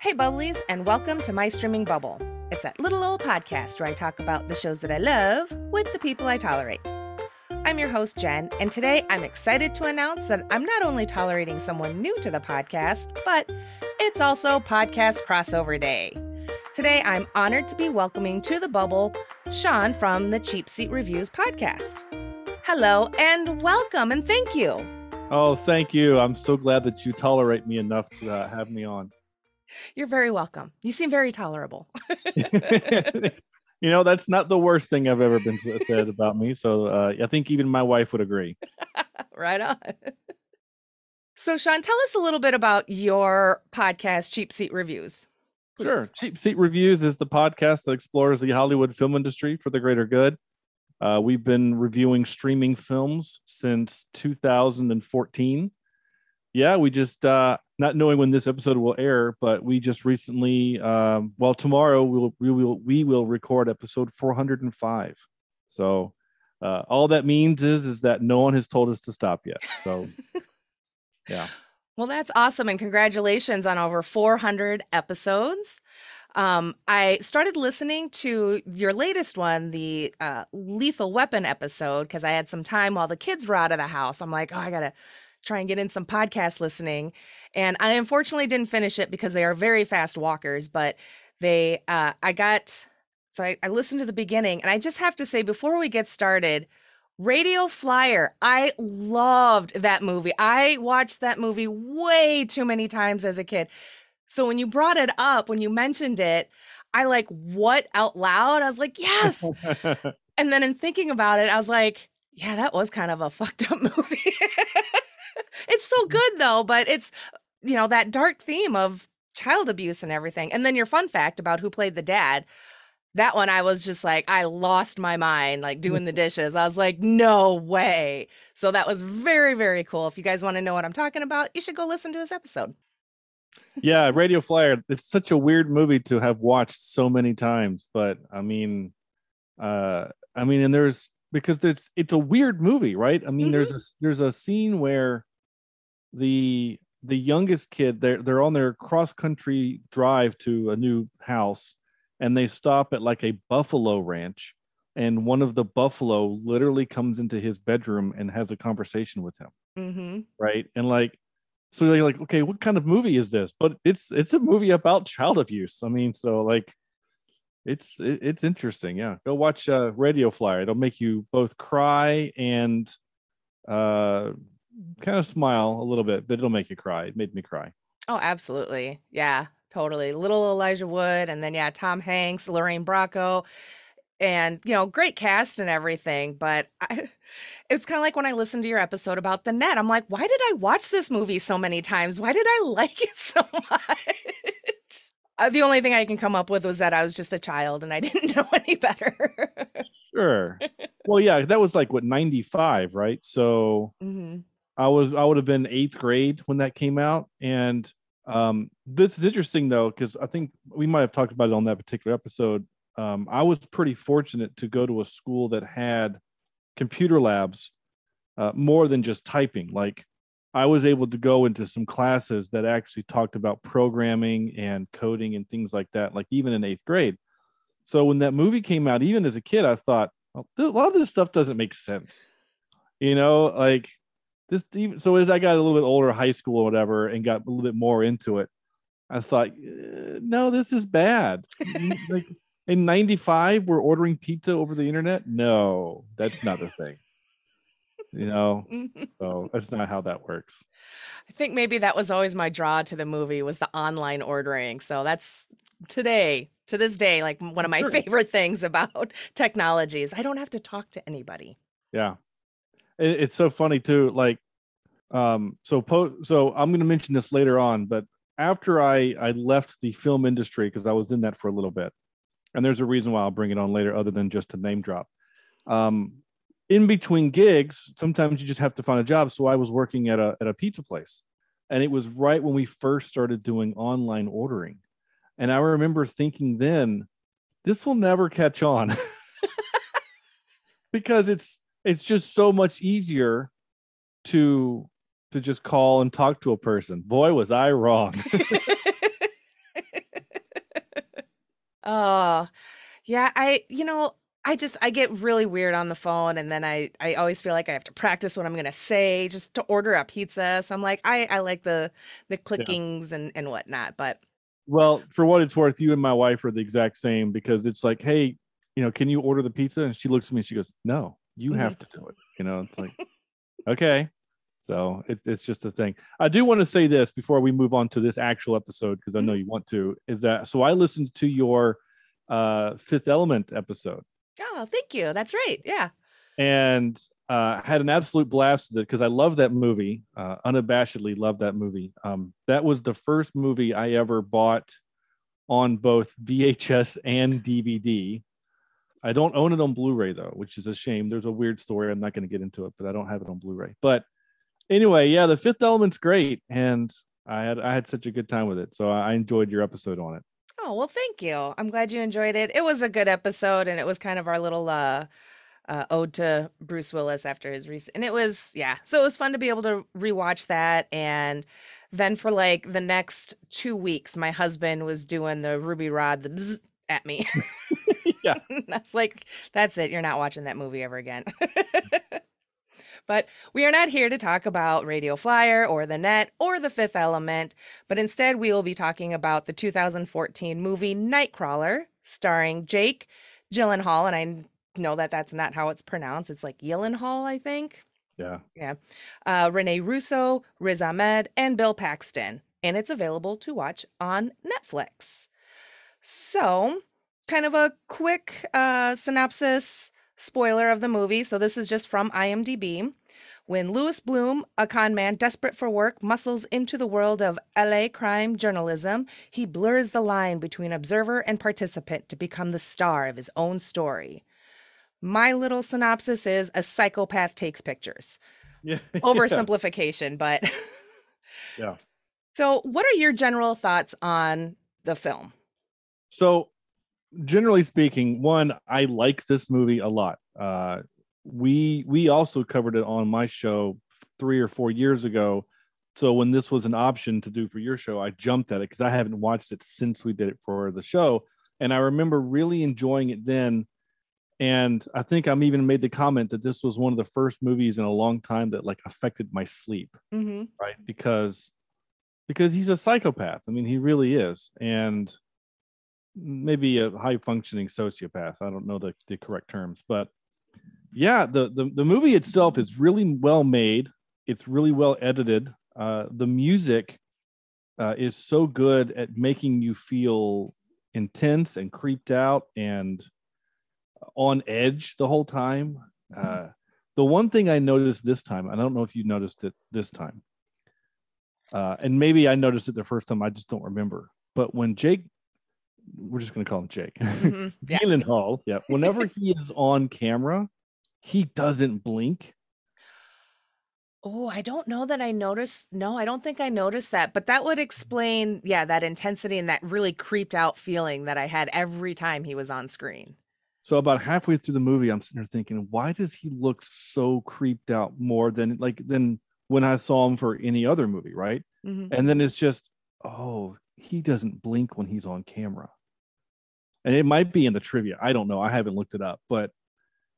Hey, Bubblies, and welcome to My Streaming Bubble. It's that little old podcast where I talk about the shows that I love with the people I tolerate. I'm your host, Jen, and today I'm excited to announce that I'm not only tolerating someone new to the podcast, but it's also Podcast Crossover Day. Today, I'm honored to be welcoming to the bubble Sean from the Cheap Seat Reviews podcast. Hello, and welcome, and thank you. Oh, thank you. I'm so glad that you tolerate me enough to uh, have me on. You're very welcome. You seem very tolerable. you know, that's not the worst thing I've ever been said about me. So uh, I think even my wife would agree. right on. So, Sean, tell us a little bit about your podcast, Cheap Seat Reviews. Please. Sure. Cheap Seat Reviews is the podcast that explores the Hollywood film industry for the greater good. Uh, we've been reviewing streaming films since 2014. Yeah, we just uh, not knowing when this episode will air, but we just recently, um, well, tomorrow we will we will we will record episode 405. So uh, all that means is is that no one has told us to stop yet. So yeah. Well, that's awesome, and congratulations on over 400 episodes. Um, I started listening to your latest one, the uh, Lethal Weapon episode, because I had some time while the kids were out of the house. I'm like, oh, I gotta try and get in some podcast listening, and I unfortunately didn't finish it because they are very fast walkers. But they, uh, I got, so I, I listened to the beginning, and I just have to say before we get started. Radio Flyer. I loved that movie. I watched that movie way too many times as a kid. So when you brought it up, when you mentioned it, I like what out loud? I was like, yes. and then in thinking about it, I was like, yeah, that was kind of a fucked up movie. it's so mm. good though, but it's you know that dark theme of child abuse and everything. And then your fun fact about who played the dad. That one I was just like I lost my mind like doing the dishes. I was like no way. So that was very very cool. If you guys want to know what I'm talking about, you should go listen to his episode yeah, Radio Flyer. It's such a weird movie to have watched so many times, but I mean, uh, I mean, and there's because there's it's a weird movie, right? I mean, mm-hmm. there's a there's a scene where the the youngest kid they're they're on their cross country drive to a new house, and they stop at like a buffalo ranch, and one of the buffalo literally comes into his bedroom and has a conversation with him, mm-hmm. right? And like so they're like okay what kind of movie is this? But it's it's a movie about child abuse. I mean so like it's it's interesting. Yeah. Go watch uh radio flyer. It'll make you both cry and uh kind of smile a little bit but it'll make you cry. It made me cry. Oh absolutely. Yeah totally. Little elijah wood and then yeah tom hanks lorraine bracco and you know great cast and everything but I, it's kind of like when i listened to your episode about the net i'm like why did i watch this movie so many times? Why did i like it so much? Uh, the only thing i can come up with was that i was just a child and i didn't know any better. Sure. Well yeah that was like what 95 right? So mm-hmm. I was i would have been eighth grade when that came out and um this is interesting though because i think we might have talked about it on that particular episode um, I was pretty fortunate to go to a school that had computer labs uh, more than just typing. Like I was able to go into some classes that actually talked about programming and coding and things like that, like even in eighth grade. So when that movie came out, even as a kid, I thought a lot of this stuff doesn't make sense. You know, like this. Even, so as I got a little bit older, high school or whatever, and got a little bit more into it, I thought, eh, no, this is bad. like in 95 we're ordering pizza over the internet? No that's not a thing. You know? So that's not how that works. I think maybe that was always my draw to the movie was the online ordering. So that's today to this day like one of my sure. favorite things about technology is i don't have to talk to anybody. Yeah it, it's so funny too like um so po- so i'm going to mention this later on but after i i left the film industry because i was in that for a little bit and there's a reason why I'll bring it on later, other than just to name drop. Um, in between gigs, sometimes you just have to find a job. So I was working at a at a pizza place, and it was right when we first started doing online ordering, and I remember thinking then, this will never catch on, because it's it's just so much easier to to just call and talk to a person. Boy, was I wrong. Oh, yeah. I, you know, I just I get really weird on the phone and then I I always feel like I have to practice what I'm going to say just to order a pizza. So I'm like I I like the the clickings yeah. and and whatnot, but well, for what it's worth, you and my wife are the exact same because it's like, hey, you know, can you order the pizza? And she looks at me and she goes, no, you mm-hmm. have to do it. You know, it's like, okay. So it's it's just a thing. I do want to say this before we move on to this actual episode because I know mm-hmm. you want to. Is that so? I listened to your uh, Fifth Element episode. Oh, thank you. That's right. Yeah. And uh, had an absolute blast with it because I love that movie. Uh, unabashedly love that movie. Um, that was the first movie I ever bought on both VHS and DVD. I don't own it on Blu-ray though, which is a shame. There's a weird story. I'm not going to get into it, but I don't have it on Blu-ray. But anyway, yeah, the Fifth Element's great, and I had I had such a good time with it. So I enjoyed your episode on it. Oh well, thank you. I'm glad you enjoyed it. It was a good episode, and it was kind of our little uh, uh, ode to Bruce Willis after his recent. And it was yeah, so it was fun to be able to rewatch that. And then for like the next two weeks, my husband was doing the Ruby Rhod the at me. yeah, that's like that's it. You're not watching that movie ever again. But we are not here to talk about Radio Flyer or The Net or The Fifth Element, but instead we will be talking about the 2014 movie Nightcrawler, starring Jake Gyllenhaal, and I know that that's not how it's pronounced. It's like Gyllenhaal, I think. Yeah. Yeah. Uh, Rene Russo, Riz Ahmed, and Bill Paxton. And it's available to watch on Netflix. So, kind of a quick uh, synopsis spoiler of the movie. So, this is just from IMDb. When Louis Bloom, a con man desperate for work, muscles into the world of LA crime journalism, he blurs the line between observer and participant to become the star of his own story. My little synopsis is a psychopath takes pictures. Yeah. Oversimplification, but yeah. So, what are your general thoughts on the film? So, generally speaking, one, I like this movie a lot. Uh, we we also covered it on my show three or four years ago. So when this was an option to do for your show i jumped at it because i haven't watched it since we did it for the show. And i remember really enjoying it then. And i think i'm even made the comment that this was one of the first movies in a long time that like affected my sleep mm-hmm. right? Because because he's a psychopath. I mean he really is. And maybe a high functioning sociopath i don't know the, the correct terms but yeah, the, the the movie itself is really well made. It's really well edited. Uh, the music uh, is so good at making you feel intense and creeped out and on edge the whole time. Uh, the one thing I noticed this time, I don't know if you noticed it this time, uh, and maybe I noticed it the first time, I just don't remember. But when Jake, we're just going to call him Jake, mm-hmm. yeah. Hall, yeah, whenever he is on camera, he doesn't blink. Oh, I don't know that I noticed. No, I don't think I noticed that, but that would explain, yeah, that intensity and that really creeped out feeling that I had every time he was on screen. So about halfway through the movie, I'm sitting there thinking, why does he look so creeped out more than like than when I saw him for any other movie, right? Mm-hmm. And then it's just, oh, he doesn't blink when he's on camera. And it might be in the trivia. I don't know. I haven't looked it up, but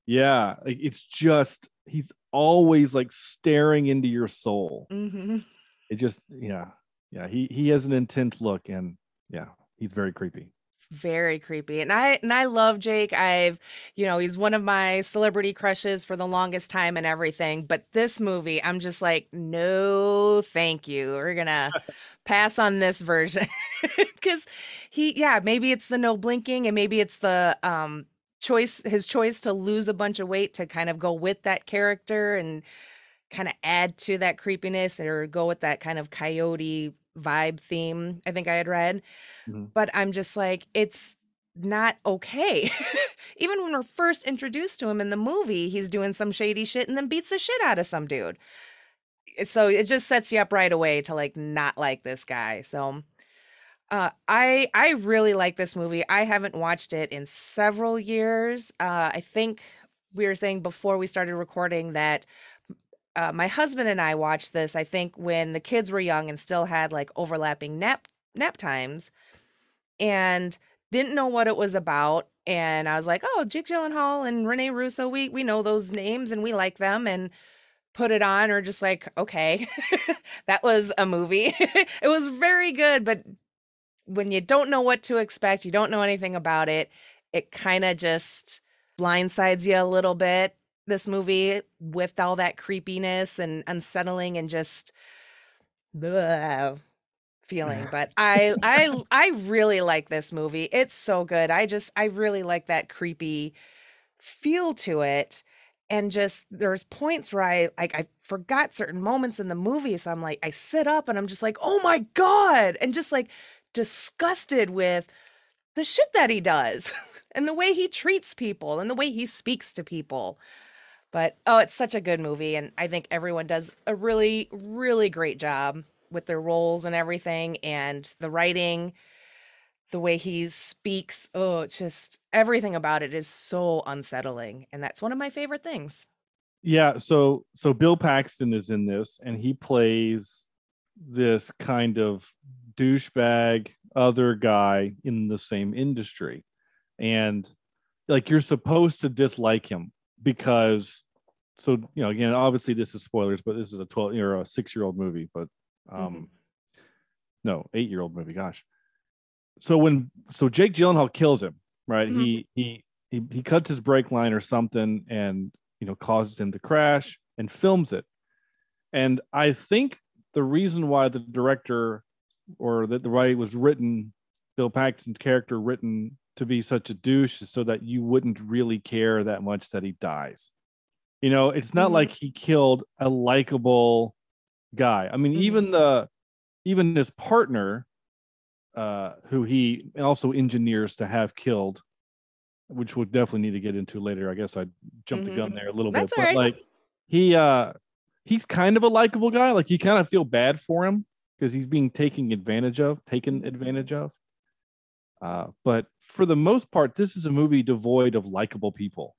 yeah, it's just he's always like staring into your soul. Mm-hmm. It just yeah, yeah. He he has an intense look, and yeah, he's very creepy very creepy and i and i love jake. I've you know he's one of my celebrity crushes for the longest time and everything but this movie i'm just like no thank you. We're gonna pass on this version. Because he yeah maybe it's the no blinking and maybe it's the um choice his choice to lose a bunch of weight to kind of go with that character and kind of add to that creepiness or go with that kind of coyote vibe theme i think i had read mm-hmm. but i'm just like it's not okay even when we're first introduced to him in the movie he's doing some shady shit and then beats the shit out of some dude so it just sets you up right away to like not like this guy so uh, I I really like this movie. I haven't watched it in several years. Uh, I think we were saying before we started recording that uh, my husband and I watched this. I think when the kids were young and still had like overlapping nap nap times, and didn't know what it was about. And I was like, oh, Jake Gyllenhaal and Rene Russo, we we know those names and we like them and put it on or just like, okay, that was a movie. it was very good, but when you don't know what to expect, you don't know anything about it, it kind of just blindsides you a little bit. This movie with all that creepiness and unsettling and just blah, feeling but i i i really like this movie. It's so good. I just i really like that creepy feel to it. And just there's points where i like i forgot certain moments in the movie so i'm like i sit up and i'm just like oh my god and just like disgusted with the shit that he does and the way he treats people and the way he speaks to people but oh it's such a good movie and i think everyone does a really really great job with their roles and everything and the writing the way he speaks oh just everything about it is so unsettling and that's one of my favorite things. Yeah so so bill paxton is in this and he plays this kind of douchebag other guy in the same industry and like you're supposed to dislike him because so you know again obviously this is spoilers but this is a 12 or a 6 year old movie but um mm-hmm. no eight year old movie gosh so when so jake gyllenhaal kills him right mm-hmm. he, he he he cuts his brake line or something and you know causes him to crash and films it and i think the reason why the director or that the way it was written bill paxton's character written to be such a douche so that you wouldn't really care that much that he dies you know it's not mm-hmm. like he killed a likable guy. I mean, mm-hmm. even the even his partner, uh, who he also engineers to have killed, which we'll definitely need to get into later. I guess I jumped mm-hmm. the gun mm-hmm. there a little That's bit, but right. like he uh he's kind of a likable guy. Like you kind of feel bad for him because he's being taken advantage of, taken advantage of. Uh, but for the most part, this is a movie devoid of likable people.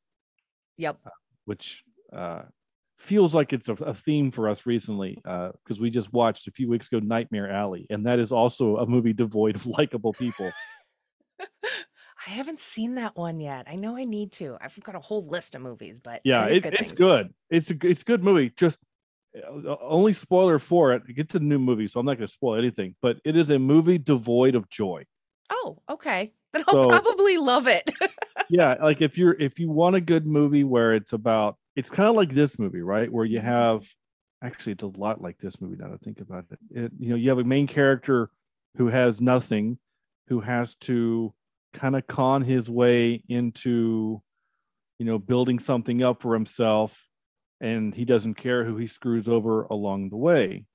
Yep. Uh, which uh, feels like it's a, a theme for us recently because uh, we just watched a few weeks ago Nightmare Alley, and that is also a movie devoid of likable people. I haven't seen that one yet. I know I need to. I've got a whole list of movies, but yeah, it, good it's things. good. It's a it's a good movie. Just uh, only spoiler for it. It's a new movie, so I'm not going to spoil anything. But it is a movie devoid of joy. Oh, okay. Then I'll so, probably love it. yeah, like if you're if you want a good movie where it's about it's kind of like this movie, right? Where you mm-hmm. have actually it's a lot like this movie now to think about it. it. You know, you have a main character who has nothing, who has to kind of con his way into, you know, building something up for himself, and he doesn't care who he screws over along the way.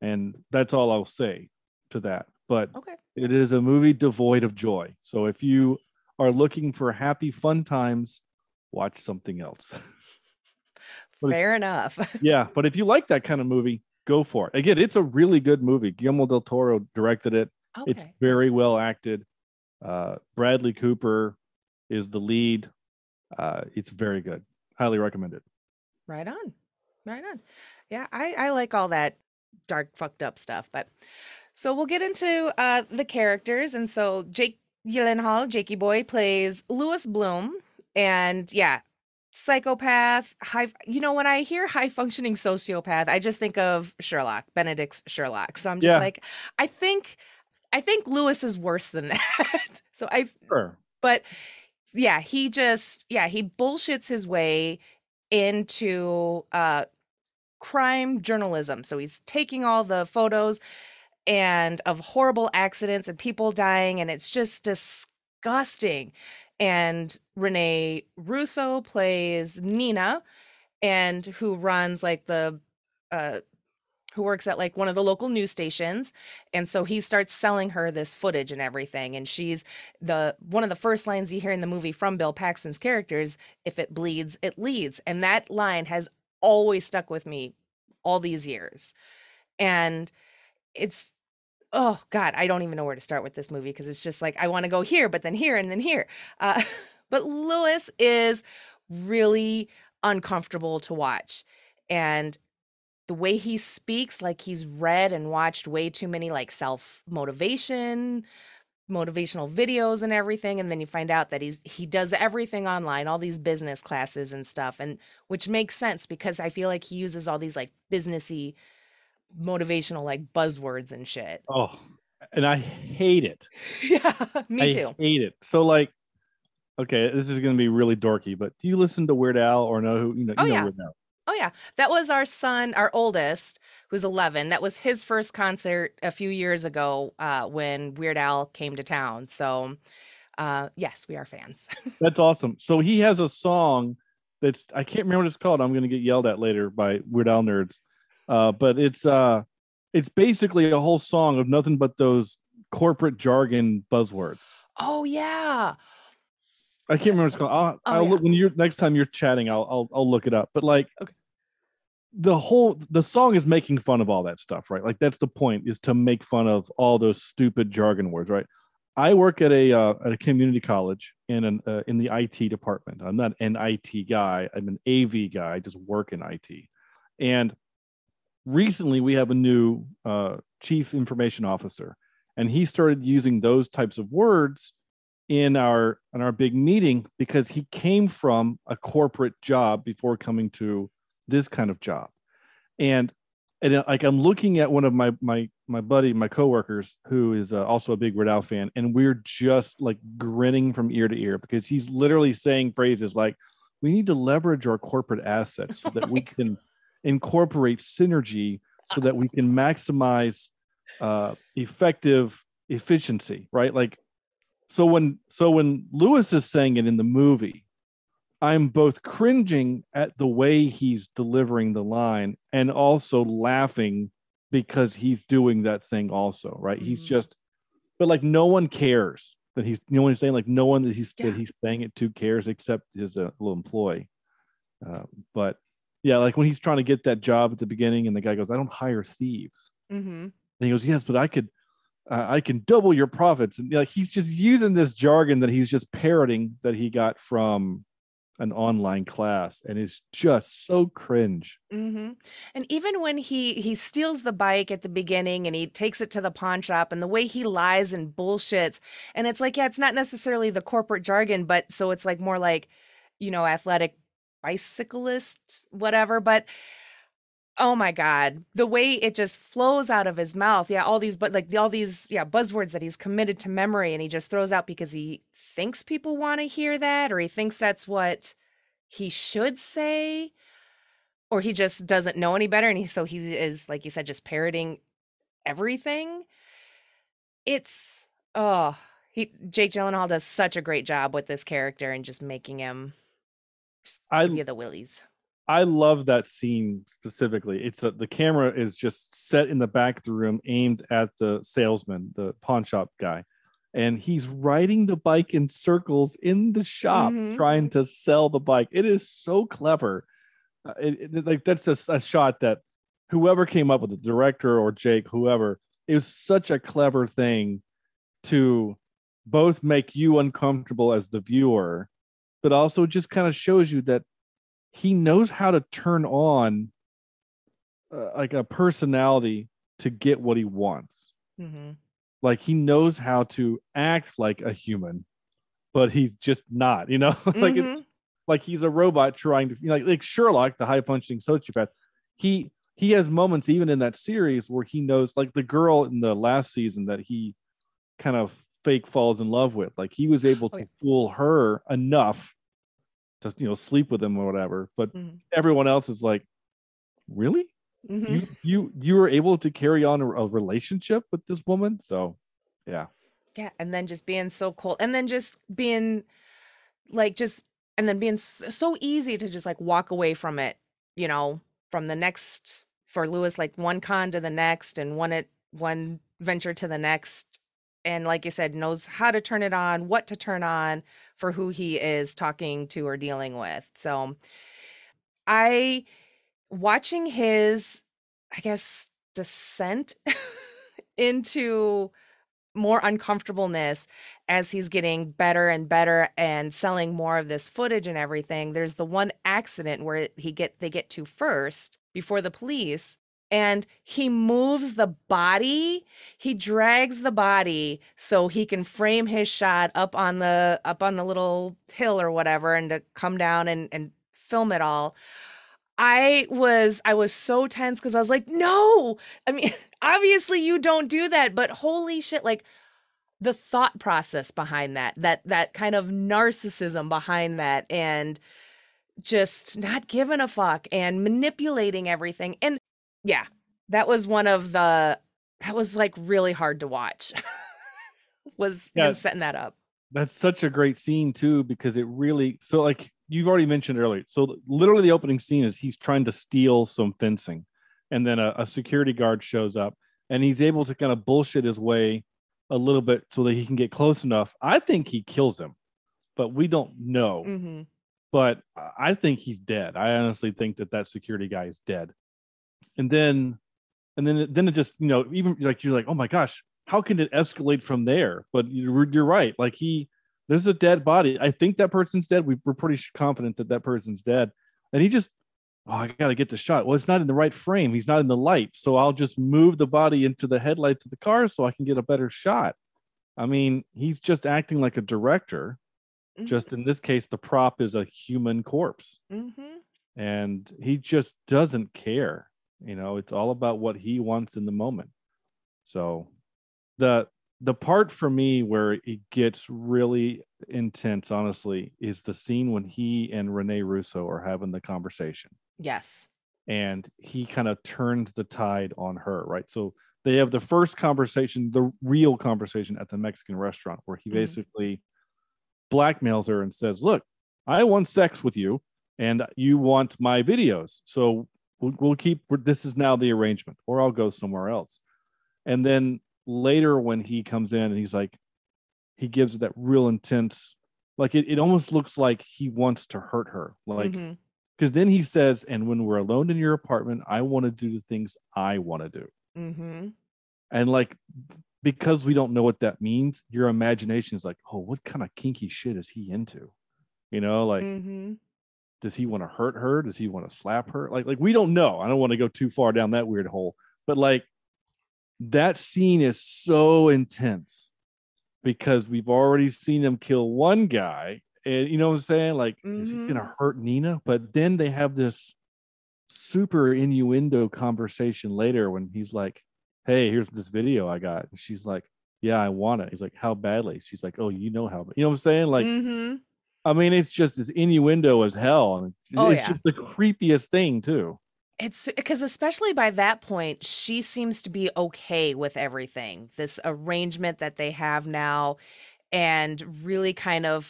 And that's all I'll say to that. But okay. it is a movie devoid of joy. So if you are looking for happy, fun times, watch something else. Fair if, enough. yeah, but if you like that kind of movie, go for it. Again, it's a really good movie. Guillermo del Toro directed it. Okay. It's very well acted. Uh, Bradley Cooper is the lead. Uh, it's very good. Highly recommended. Right on. Right on. Yeah, I, I like all that dark, fucked up stuff. But so we'll get into uh, the characters. And so Jake Gyllenhaal, Jakey Boy, plays Louis Bloom. And yeah, psychopath, high you know, when I hear high functioning sociopath, I just think of Sherlock, Benedict's Sherlock. So I'm just yeah. like, I think I think Louis is worse than that. so I sure. but yeah, he just yeah, he bullshits his way into uh crime journalism. So he's taking all the photos and of horrible accidents and people dying and it's just disgusting. And Rene Russo plays Nina, and who runs like the uh who works at like one of the local news stations and so he starts selling her this footage and everything and she's the one of the first lines you hear in the movie from bill paxton's characters if it bleeds it leads and that line has always stuck with me all these years. And it's oh god i don't even know where to start with this movie because it's just like i want to go here but then here and then here. Uh, but louis is really uncomfortable to watch and the way he speaks like he's read and watched way too many like self motivation motivational videos and everything and then you find out that he's he does everything online all these business classes and stuff and which makes sense because i feel like he uses all these like businessy motivational like buzzwords and shit oh and i hate it yeah me I too hate it so like okay this is going to be really dorky but do you listen to weird al or know who you know, you oh, know yeah. weird al Oh yeah, that was our son, our oldest, who's 11. That was his first concert a few years ago uh, when Weird Al came to town. So, uh, yes, we are fans. That's awesome. So he has a song that's I can't remember what it's called. I'm going to get yelled at later by Weird Al nerds, uh, but it's uh, it's basically a whole song of nothing but those corporate jargon buzzwords. Oh yeah. I can't remember what it's called. I'll, oh, I'll yeah. look when you're next time you're chatting. I'll I'll, I'll look it up. But like, okay. the whole the song is making fun of all that stuff, right? Like that's the point is to make fun of all those stupid jargon words, right? I work at a uh, at a community college in an uh, in the IT department. I'm not an IT guy. I'm an AV guy. I just work in IT. And recently, we have a new uh, chief information officer, and he started using those types of words in our in our big meeting because he came from a corporate job before coming to this kind of job and and uh, like i'm looking at one of my my my buddy my coworkers who is uh, also a big Weird Al fan and we're just like grinning from ear to ear because he's literally saying phrases like we need to leverage our corporate assets so that oh we God. Incorporate synergy so that we can maximize uh, effective efficiency right like so when so when Louis is saying it in the movie, I'm both cringing at the way he's delivering the line and also laughing because he's doing that thing also, right? Mm-hmm. He's just but like no one cares that he's you know what I'm saying? Like no one that he's yeah. that he's saying it to cares except his uh, little employee. Uh, but yeah, like when he's trying to get that job at the beginning and the guy goes, I don't hire thieves. Mm-hmm. And he goes, Yes, but I could uh, I can double your profits. And like he's just using this jargon that he's just parroting that he got from an online class and it's just so cringe mm-hmm. and even when he he steals the bike at the beginning and he takes it to the pawn shop and the way he lies and bullshits and it's like yeah it's not necessarily the corporate jargon but so it's like more like you know athletic bicyclist whatever but Oh my god, the way it just flows out of his mouth. Yeah, all these but like all these yeah, buzzwords that he's committed to memory and he just throws out because he thinks people want to hear that or he thinks that's what he should say or he just doesn't know any better and he so he is like you said just parroting everything. It's oh, he Jake Gyllenhaal does such a great job with this character and just making him just I, give you the willies. I love that scene specifically. It's a, the camera is just set in the back of the room, aimed at the salesman, the pawn shop guy, and he's riding the bike in circles in the shop, mm-hmm. trying to sell the bike. It is so clever. Uh, it, it, like that's just a shot that whoever came up with the director or Jake, whoever, it was such a clever thing to both make you uncomfortable as the viewer, but also just kind of shows you that he knows how to turn on uh, like a personality to get what he wants. Mm-hmm. Like he knows how to act like a human, but he's just not. You know, like mm-hmm. it, like he's a robot trying to you know, like like Sherlock, the high functioning sociopath. He he has moments even in that series where he knows like the girl in the last season that he kind of fake falls in love with. Like he was able oh, to yeah. fool her enough to you know sleep with him or whatever but mm-hmm. everyone else is like really mm-hmm. you you you were able to carry on a, a, relationship with this woman so yeah yeah and then just being so cold and then just being like just and then being so easy to just like walk away from it you know from the next for louis like one con to the next and one it one venture to the next and like you said knows how to turn it on what to turn on for who he is talking to or dealing with. So i watching his i guess descent into more uncomfortableness as he's getting better and better and selling more of this footage and everything there's the one accident where he get they get to first before the police and he moves the body he drags the body so he can frame his shot up on the up on the little hill or whatever and to come down and and film it all. I was i was so tense because i was like no! I mean obviously you don't do that but holy shit like the thought process behind that that that kind of narcissism behind that and just not giving a fuck and manipulating everything. And yeah that was one of the that was like really hard to watch was yeah, him setting that up that's such a great scene too because it really so like you've already mentioned earlier so literally the opening scene is he's trying to steal some fencing and then a, a security guard shows up and he's able to kind of bullshit his way a little bit so that he can get close enough. I think he kills him, but we don't know. Mm-hmm. But I think he's dead. I honestly think that that security guy is dead. And then, and then, then it just you know even like you're like, oh my gosh, how can it escalate from there? But you're, you're right. Like he, there's a dead body. I think that person's dead. We, we're pretty confident that that person's dead. And he just oh, I got to get the shot. Well, it's not in the right frame. He's not in the light. So I'll just move the body into the headlights of the car so I can get a better shot. I mean, he's just acting like a director. Mm-hmm. Just in this case, the prop is a human corpse. Mm-hmm. And he just doesn't care. You know, it's all about what he wants in the moment. So the the part for me where it gets really intense, honestly, is the scene when he and Rene Russo are having the conversation. Yes. And he kind of turns the tide on her, right? So they have the first conversation, the real conversation at the Mexican restaurant, where he mm-hmm. basically blackmails her and says, Look, I want sex with you and you want my videos. So we'll, we'll keep this is now the arrangement, or I'll go somewhere else. And then later, when he comes in and he's like, he gives that real intense, like it, it almost looks like he wants to hurt her. Like, mm-hmm because then he says, and when we're alone in your apartment, I want to do the things I want to do. Mm-hmm. And like, because we don't know what that means, your imagination is like, oh, what kind of kinky shit is he into? You know, like, mm-hmm. Does he want to hurt her? Does he want to slap her? Like, like we don't know. I don't want to go too far down that weird hole, but like, that scene is so intense because we've already seen him kill one guy and you know what I'm saying? Like, mm-hmm. is he gonna mm-hmm. hurt Nina? But then they have this super innuendo conversation later when he's like, Hey, here's this video I got. And she's like, Yeah, I want it. He's like, How badly? She's like, Oh, you know how you know what I'm saying? Like mm-hmm. I mean, it's just as innuendo as hell. And oh, it's yeah. just the creepiest thing, too. It's because, especially by that point, she seems to be okay with everything. This arrangement that they have now, and really kind of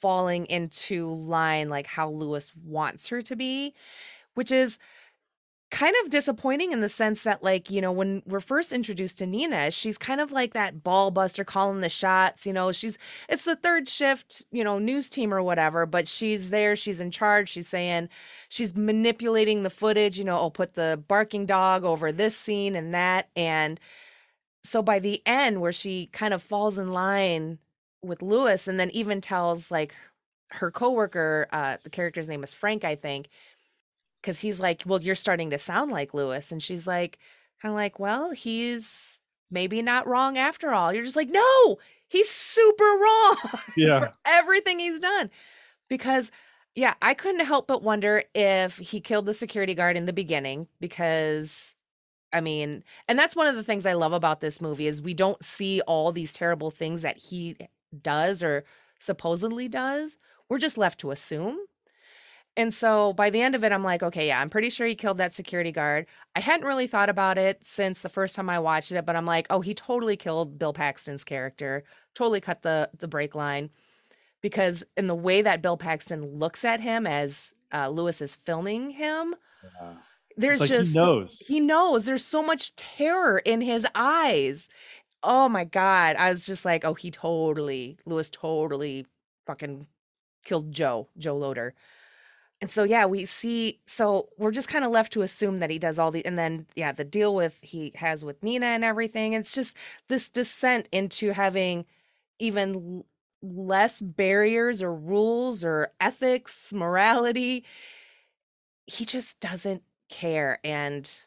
falling into line like how Louis wants her to be, which is kind of disappointing in the sense that like you know when we're first introduced to nina she's kind of like that ball buster calling the shots you know she's it's the third shift you know news team or whatever but she's there she's in charge she's saying she's manipulating the footage you know i'll put the barking dog over this scene and that and so by the end where she kind of falls in line with Louis and then even tells like her coworker, uh, the character's name is Frank, I think, because he's like, Well, you're starting to sound like Louis. And she's like, kind of like, Well, he's maybe not wrong after all. You're just like, No, he's super wrong yeah. for everything he's done. Because yeah, I couldn't help but wonder if he killed the security guard in the beginning because I mean, and that's one of the things I love about this movie is we don't see all these terrible things that he does or supposedly does. We're just left to assume. And so by the end of it, I'm like, okay, yeah, I'm pretty sure he killed that security guard. I hadn't really thought about it since the first time I watched it, but I'm like, oh, he totally killed Bill Paxton's character, totally cut the the break line. Because in the way that Bill Paxton looks at him as uh, Louis is filming him, yeah. there's like just he knows. he knows there's so much terror in his eyes oh my god i was just like oh he totally louis totally fucking killed joe joe loder and so yeah we see so we're just kind of left to assume that he does all the and then yeah the deal with he has with nina and everything it's just this descent into having even less barriers or rules or ethics morality he just doesn't care and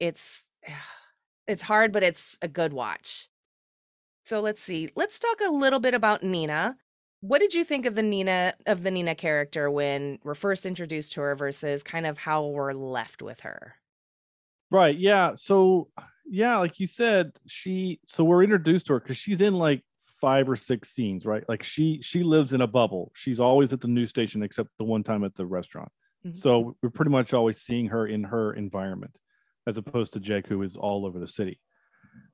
it's it's hard, but it's a good watch. So let's see. Let's talk a little bit about Nina. What did you think of the Nina of the Nina character when we're first introduced to her versus kind of how we're left with her? Right. Yeah. So yeah, like you said, she so we're introduced to her because she's in like five or six scenes, right? Like she she lives in a bubble. She's always at the news station except the one time at the restaurant. Mm-hmm. So we're pretty much always seeing her in her environment as opposed to Jake, who is all over the city.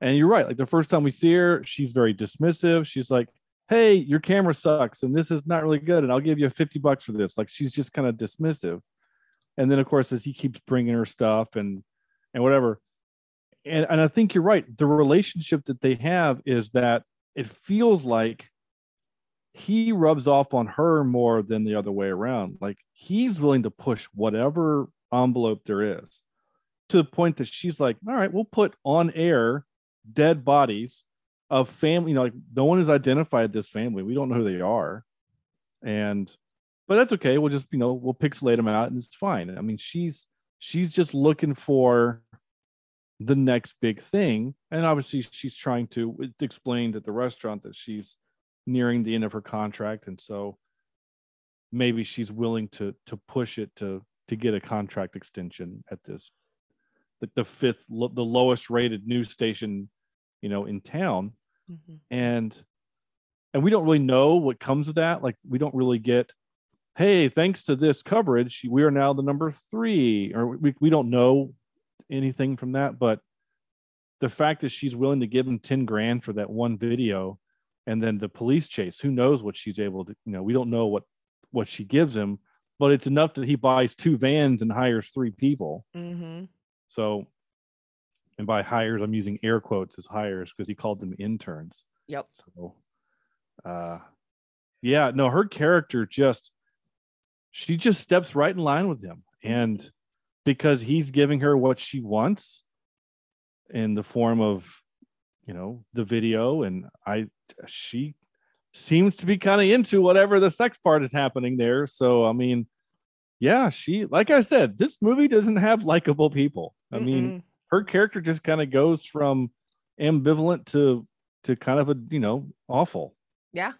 And you're right. Like the first time we see her, she's very dismissive. She's like, Hey, your camera sucks and this is not really good. And I'll give you 50 bucks for this. Like she's just kind of dismissive. And then, of course, as he keeps bringing her stuff and, and whatever. And, and I think you're right. The relationship that they have is that it feels like he rubs off on her more than the other way around. Like he's willing to push whatever envelope there is to the point that she's like, all right, we'll put on air dead bodies of family. You know, like no one has identified this family. We don't know who they are. And, but that's okay. We'll just, you know, we'll pixelate them out and it's fine. I mean, she's, she's just looking for the next big thing. And obviously she's trying to, it's explained at the restaurant that she's nearing the end of her contract. And so maybe she's willing to, to push it to, to get a contract extension at this like the fifth the lowest rated news station you know in town mm-hmm. and and we don't really know what comes of that like we don't really get hey thanks to this coverage we are now the number three or we, we don't know anything from that but the fact that she's willing to give him 10 grand for that one video and then the police chase who knows what she's able to you know we don't know what what she gives him but it's enough that he buys two vans and hires three people mm-hmm. So, and by hires, I'm using air quotes as hires because he called them interns. Yep. So, uh, yeah, no, her character just, she just steps right in line with him. And because he's giving her what she wants in the form of, you know, the video, and I, she seems to be kind of into whatever the sex part is happening there. So, I mean, yeah, she, like I said, this movie doesn't have likable people. I Mm-mm. mean, her character just kind of goes from ambivalent to to kind of a you know awful. Yeah,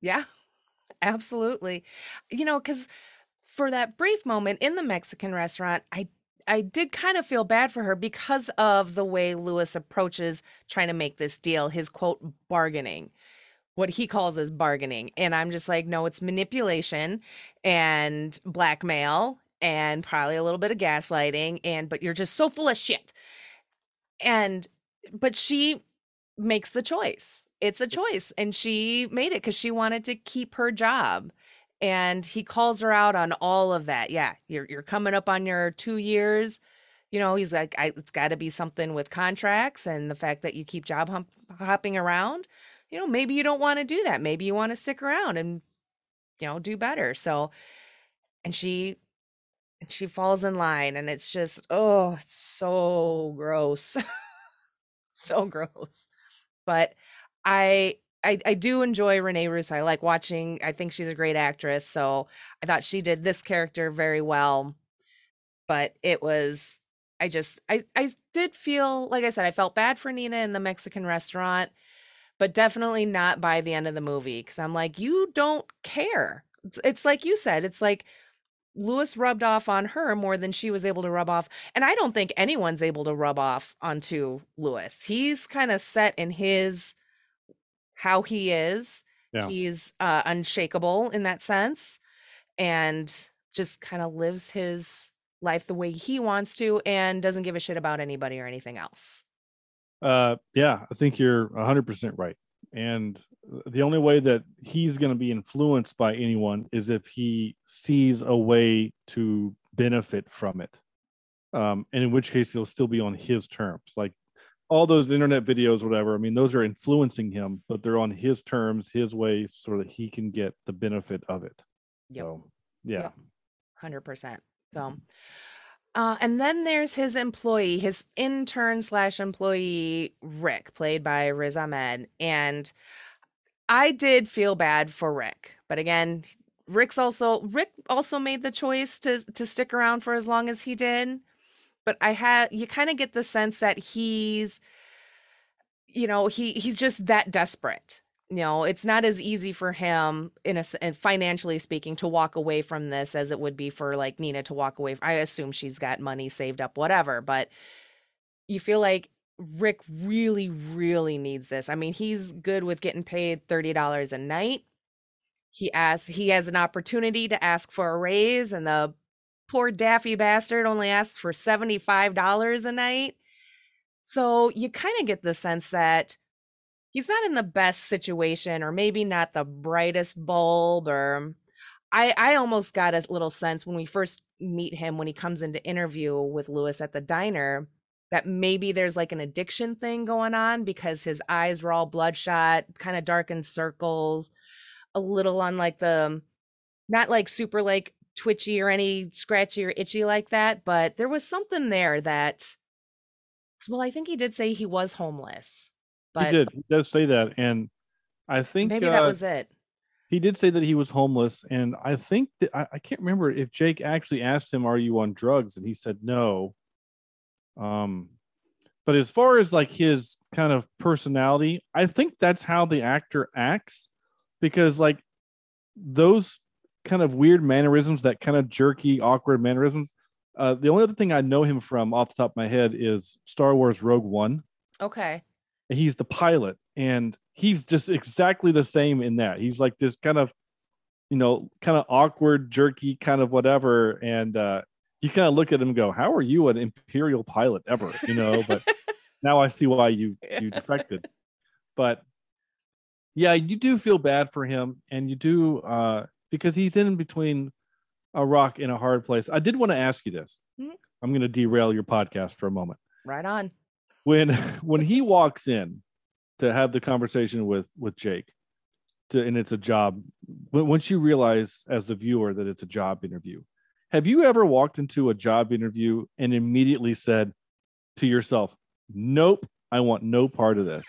yeah, absolutely. You know, because for that brief moment in the Mexican restaurant, I I did kind of feel bad for her because of the way Louis approaches trying to make this deal. His quote bargaining what he calls as bargaining. And I'm just like, no, it's manipulation and blackmail and probably a little bit of gaslighting and but you're just so full of shit. And but she makes the choice. It's a choice and she made it because she wanted to keep her job and he calls her out on all of that. Yeah you're, you're coming up on your two years. You know he's like I, it's got to be something with contracts and the fact that you keep job hump, hopping around. You know maybe you don't want to do that. Maybe you want to stick around and you know do better. So and she and she falls in line and it's just oh it's so gross. So gross. But I, I i do enjoy rene russo. I like watching i think she's a great actress so i thought she did this character very well but it was i just i i did feel like i said i felt bad for nina in the mexican restaurant but definitely not by the end of the movie because i'm like you don't care. It's, it's like you said it's like Louis rubbed off on her more than she was able to rub off. And I don't think anyone's able to rub off onto Louis. He's kind of set in his how he is. Yeah. He's uh, unshakable in that sense and just kind of lives his life the way he wants to and doesn't give a shit about anybody or anything else. Uh yeah, I think you're 100% right and the only way that he's going to be influenced by anyone is if he sees a way to benefit from it. Um, and in which case he'll still be on his terms. Like all those internet videos whatever i mean those are influencing him but they're on his terms his way so that he can get the benefit of it. Yep. so yeah. Yep. 100% so uh, and then there's his employee, his intern slash employee, Rick, played by Riz Ahmed. And I did feel bad for Rick, but again, Rick's also Rick also made the choice to to stick around for as long as he did. but I had you kind of get the sense that he's you know, he he's just that desperate. You know, it's not as easy for him in a financially speaking to walk away from this as it would be for like Nina to walk away. I assume she's got money saved up whatever, but you feel like Rick really really needs this. I mean, he's good with getting paid $30 a night. He asks he has an opportunity to ask for a raise and the poor daffy bastard only asks for $75 a night. So you kind of get the sense that he's not in the best situation or maybe not the brightest bulb or I I almost got a little sense when we first meet him when he comes into interview with Louis at the diner that maybe there's like an addiction thing going on because his eyes were all bloodshot, kind of darkened circles, a little on like the not like super like twitchy or any scratchy or itchy like that, but there was something there that well, I think he did say he was homeless. But he did. He does say that, and I think maybe that uh, was it. He did say that he was homeless, and I think that I, I, can't remember if Jake actually asked him, "Are you on drugs?" and he said no. Um, but as far as like his kind of personality, I think that's how the actor acts, because like those kind of weird mannerisms, that kind of jerky, awkward mannerisms, uh, the only other thing I know him from off the top of my head is Star Wars Rogue One. Okay. He's the pilot, and he's just exactly the same in that. He's like this kind of, you know, kind of awkward, jerky, kind of whatever. And uh, you kind of look at him and go, "How are you an Imperial pilot ever?" You know. But now I see why you you defected. But yeah, you do feel bad for him, and you do uh, because he's in between a rock in a hard place. I did want to ask you this. Mm-hmm. I'm going to derail your podcast for a moment. Right on. When when he walks in to have the conversation with with Jake, to, and it's a job. Once you realize as the viewer that it's a job interview, have you ever walked into a job interview and immediately said to yourself, "Nope, I want no part of this"?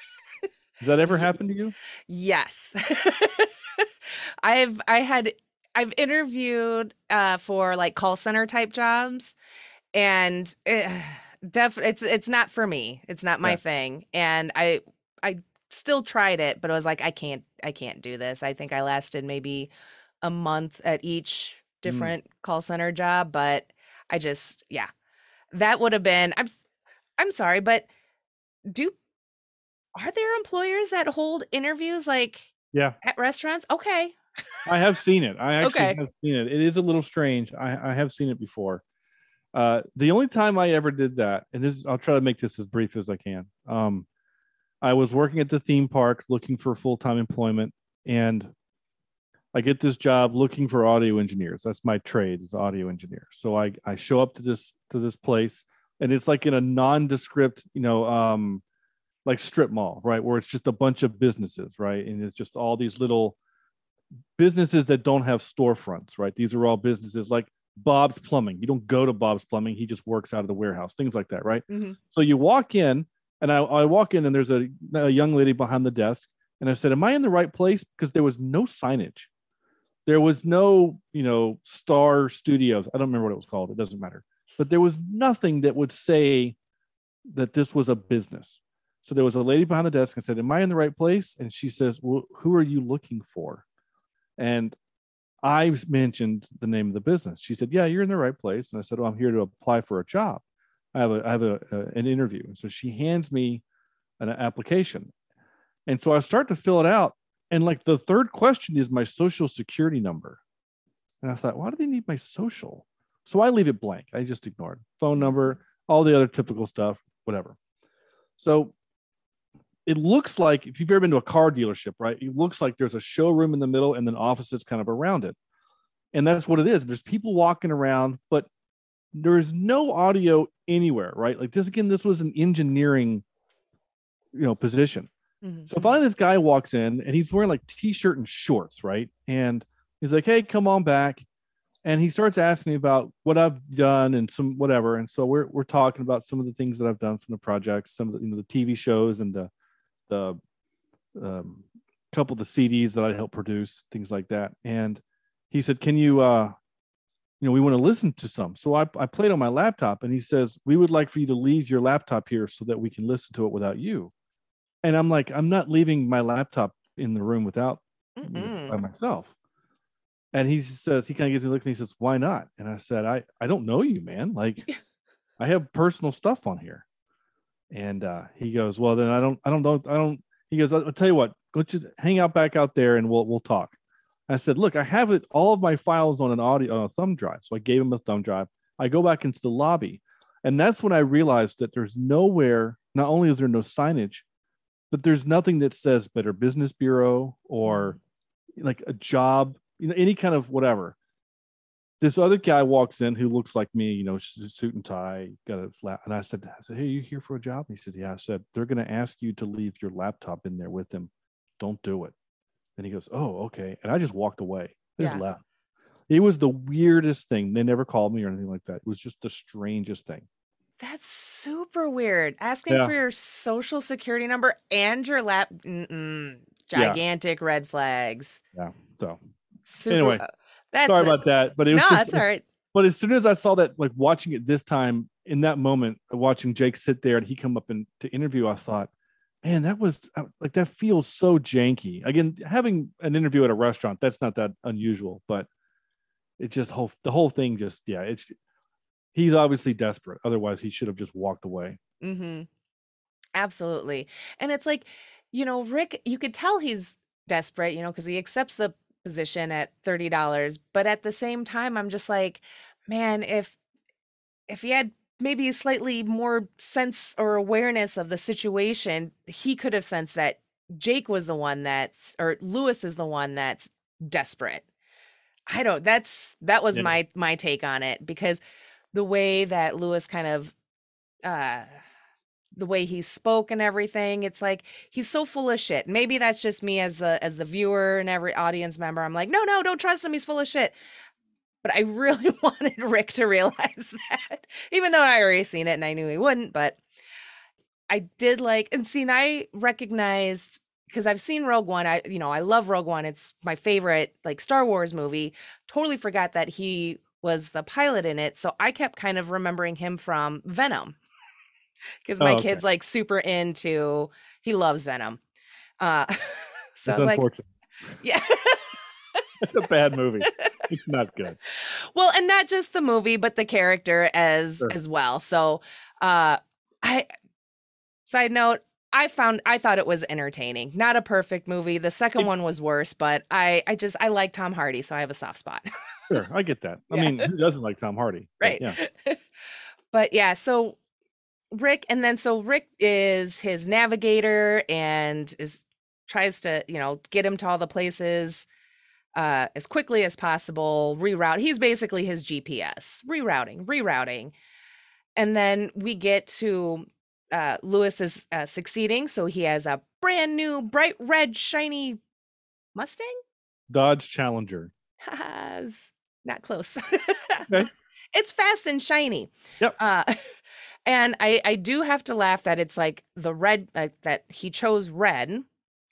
Has that ever happened to you? Yes. I've I had I've interviewed uh, for like call center type jobs, and it, def it's it's not for me. It's not my yeah. thing, and I I still tried it, but I was like, I can't I can't do this. I think I lasted maybe a month at each mm. different mm. call center job, but I just yeah, that would have been. I'm I'm sorry, but do are there employers that hold interviews like yeah at restaurants? Okay, I have seen it. I actually okay. have seen it. It is a little strange. I, I have seen it before. Uh, the only time I ever did that, and this I'll try to make this as brief as I can. Um, I was working at the theme park looking for full time employment, and I get this job looking for audio engineers. That's my trade, is audio engineer. So I I show up to this to this place, and it's like in a nondescript, you know, um, like strip mall, right, where it's just a bunch of businesses, right, and it's just all these little businesses that don't have storefronts, right? These are all businesses like Bob's Plumbing. You don't go to Bob's Plumbing, he just works out of the warehouse, things like that, right? Mm-hmm. So you walk in, and I, I walk in, and there's a, a young lady behind the desk. And I said, Am I in the right place? Because there was no signage. There was no, you know, Star Studios. I don't remember what it was called. It doesn't matter. But there was nothing that would say that this was a business. So there was a lady behind the desk and said, Am I in the right place? And she says, Well, who are you looking for? And I mentioned the name of the business. She said, "Yeah, you're in the right place." And I said, "Well, I'm here to apply for a job. I have a I have a, a an interview." And so she hands me an application, and so I start to fill it out. And like the third question is my social security number, and I thought, why do they need my social? So I leave it blank. I just ignored phone number, all the other typical stuff, whatever. So it looks like if you've ever been to a car dealership, right? It looks like there's a showroom in the middle and then offices kind of around it. And that's what it is. There's people walking around, but there's no audio anywhere, right? Like this again, this was an engineering, you know, position. Mm-hmm. So finally this guy walks in and he's wearing like t-shirt and shorts, right? And he's like, Hey, come on back. And he starts asking me about what I've done and some whatever. And so we're we're talking about some of the things that I've done, some of the projects, some of the you know the TV shows and the the um, couple of the CDs that I helped produce, things like that. And he said, "Can you uh, you know, we want to listen to some. So I, I played on my laptop and he says, we would like for you to leave your laptop here so that we can listen to it without you. And I'm like, I'm not leaving my laptop in the room without know, by myself. And he says, he kind of gives me a look and he says, why not? And I said, I, I don't know you, man. Like I have personal stuff on here. And uh, he goes, well, then I don't, I don't know. I don't, he goes, I'll, I'll tell you what, go just hang out back out there and we'll, we'll talk. I said, look, I have it all of my files on an audio on a thumb drive. So I gave him a thumb drive. I go back into the lobby. And that's when I realized that there's nowhere, not only is there no signage, but there's nothing that says Better Business Bureau or like a job, you know, any kind of whatever. This other guy walks in who looks like me, you know, suit and tie, got a flat. And I said, I said, Hey, you here for a job? And he says, Yeah. I said, They're going to ask you to leave your laptop in there with them. Don't do it. And he goes, Oh, okay. And I just walked away. I just yeah. left. It was the weirdest thing. They never called me or anything like that. It was just the strangest thing. That's super weird. Asking yeah. for your social security number and your lap. Mm-mm. Gigantic yeah. red flags. Yeah. So, super, anyway, that's sorry about that. But it was no, just, that's all right. But as soon as I saw that, like watching it this time, in that moment, watching Jake sit there and he come up and to interview, I thought, man, that was uh, like that feels so janky. Again, having an interview at a restaurant, that's not that unusual, but it just whole the whole thing just yeah, it's he's obviously desperate. Otherwise, he should have just walked away. Mm-hmm. Absolutely, and it's like you know, Rick, you could tell he's desperate, you know, because he accepts the position at thirty dollars, but at the same time, I'm just like, man, if if he had maybe slightly more sense or awareness of the situation, he could have sensed that Jake was the one that's or Louis is the one that's desperate. I don't that's that was yeah. my my take on it because the way that Louis kind of uh the way he spoke and everything it's like he's so full of shit maybe that's just me as the as the viewer and every audience member i'm like no no don't trust him he's full of shit but I really wanted Rick to realize that, even though I already seen it and I knew he wouldn't. But I did like, and see, and I recognized because I've seen Rogue One. I, you know, I love Rogue One. It's my favorite, like Star Wars movie. Totally forgot that he was the pilot in it. So I kept kind of remembering him from Venom because my oh, okay. kid's like super into, he loves Venom. Uh, so That's I was like, yeah. it's a bad movie. It's not good. Well, and not just the movie, but the character as sure. as well. So, uh I side note, I found I thought it was entertaining. Not a perfect movie. The second one was worse, but I I just I like Tom Hardy, so I have a soft spot. sure, I get that. I yeah. mean, who doesn't like Tom Hardy? Right. But yeah. but yeah, so Rick and then so Rick is his navigator and is tries to, you know, get him to all the places uh, as quickly as possible, reroute. He's basically his GPS, rerouting, rerouting. And then we get to uh, Louis is uh, succeeding. So he has a brand new, bright red, shiny Mustang? Dodge Challenger. Not close. okay. It's fast and shiny. Yep. Uh, and I, I do have to laugh that it's like the red, like that he chose red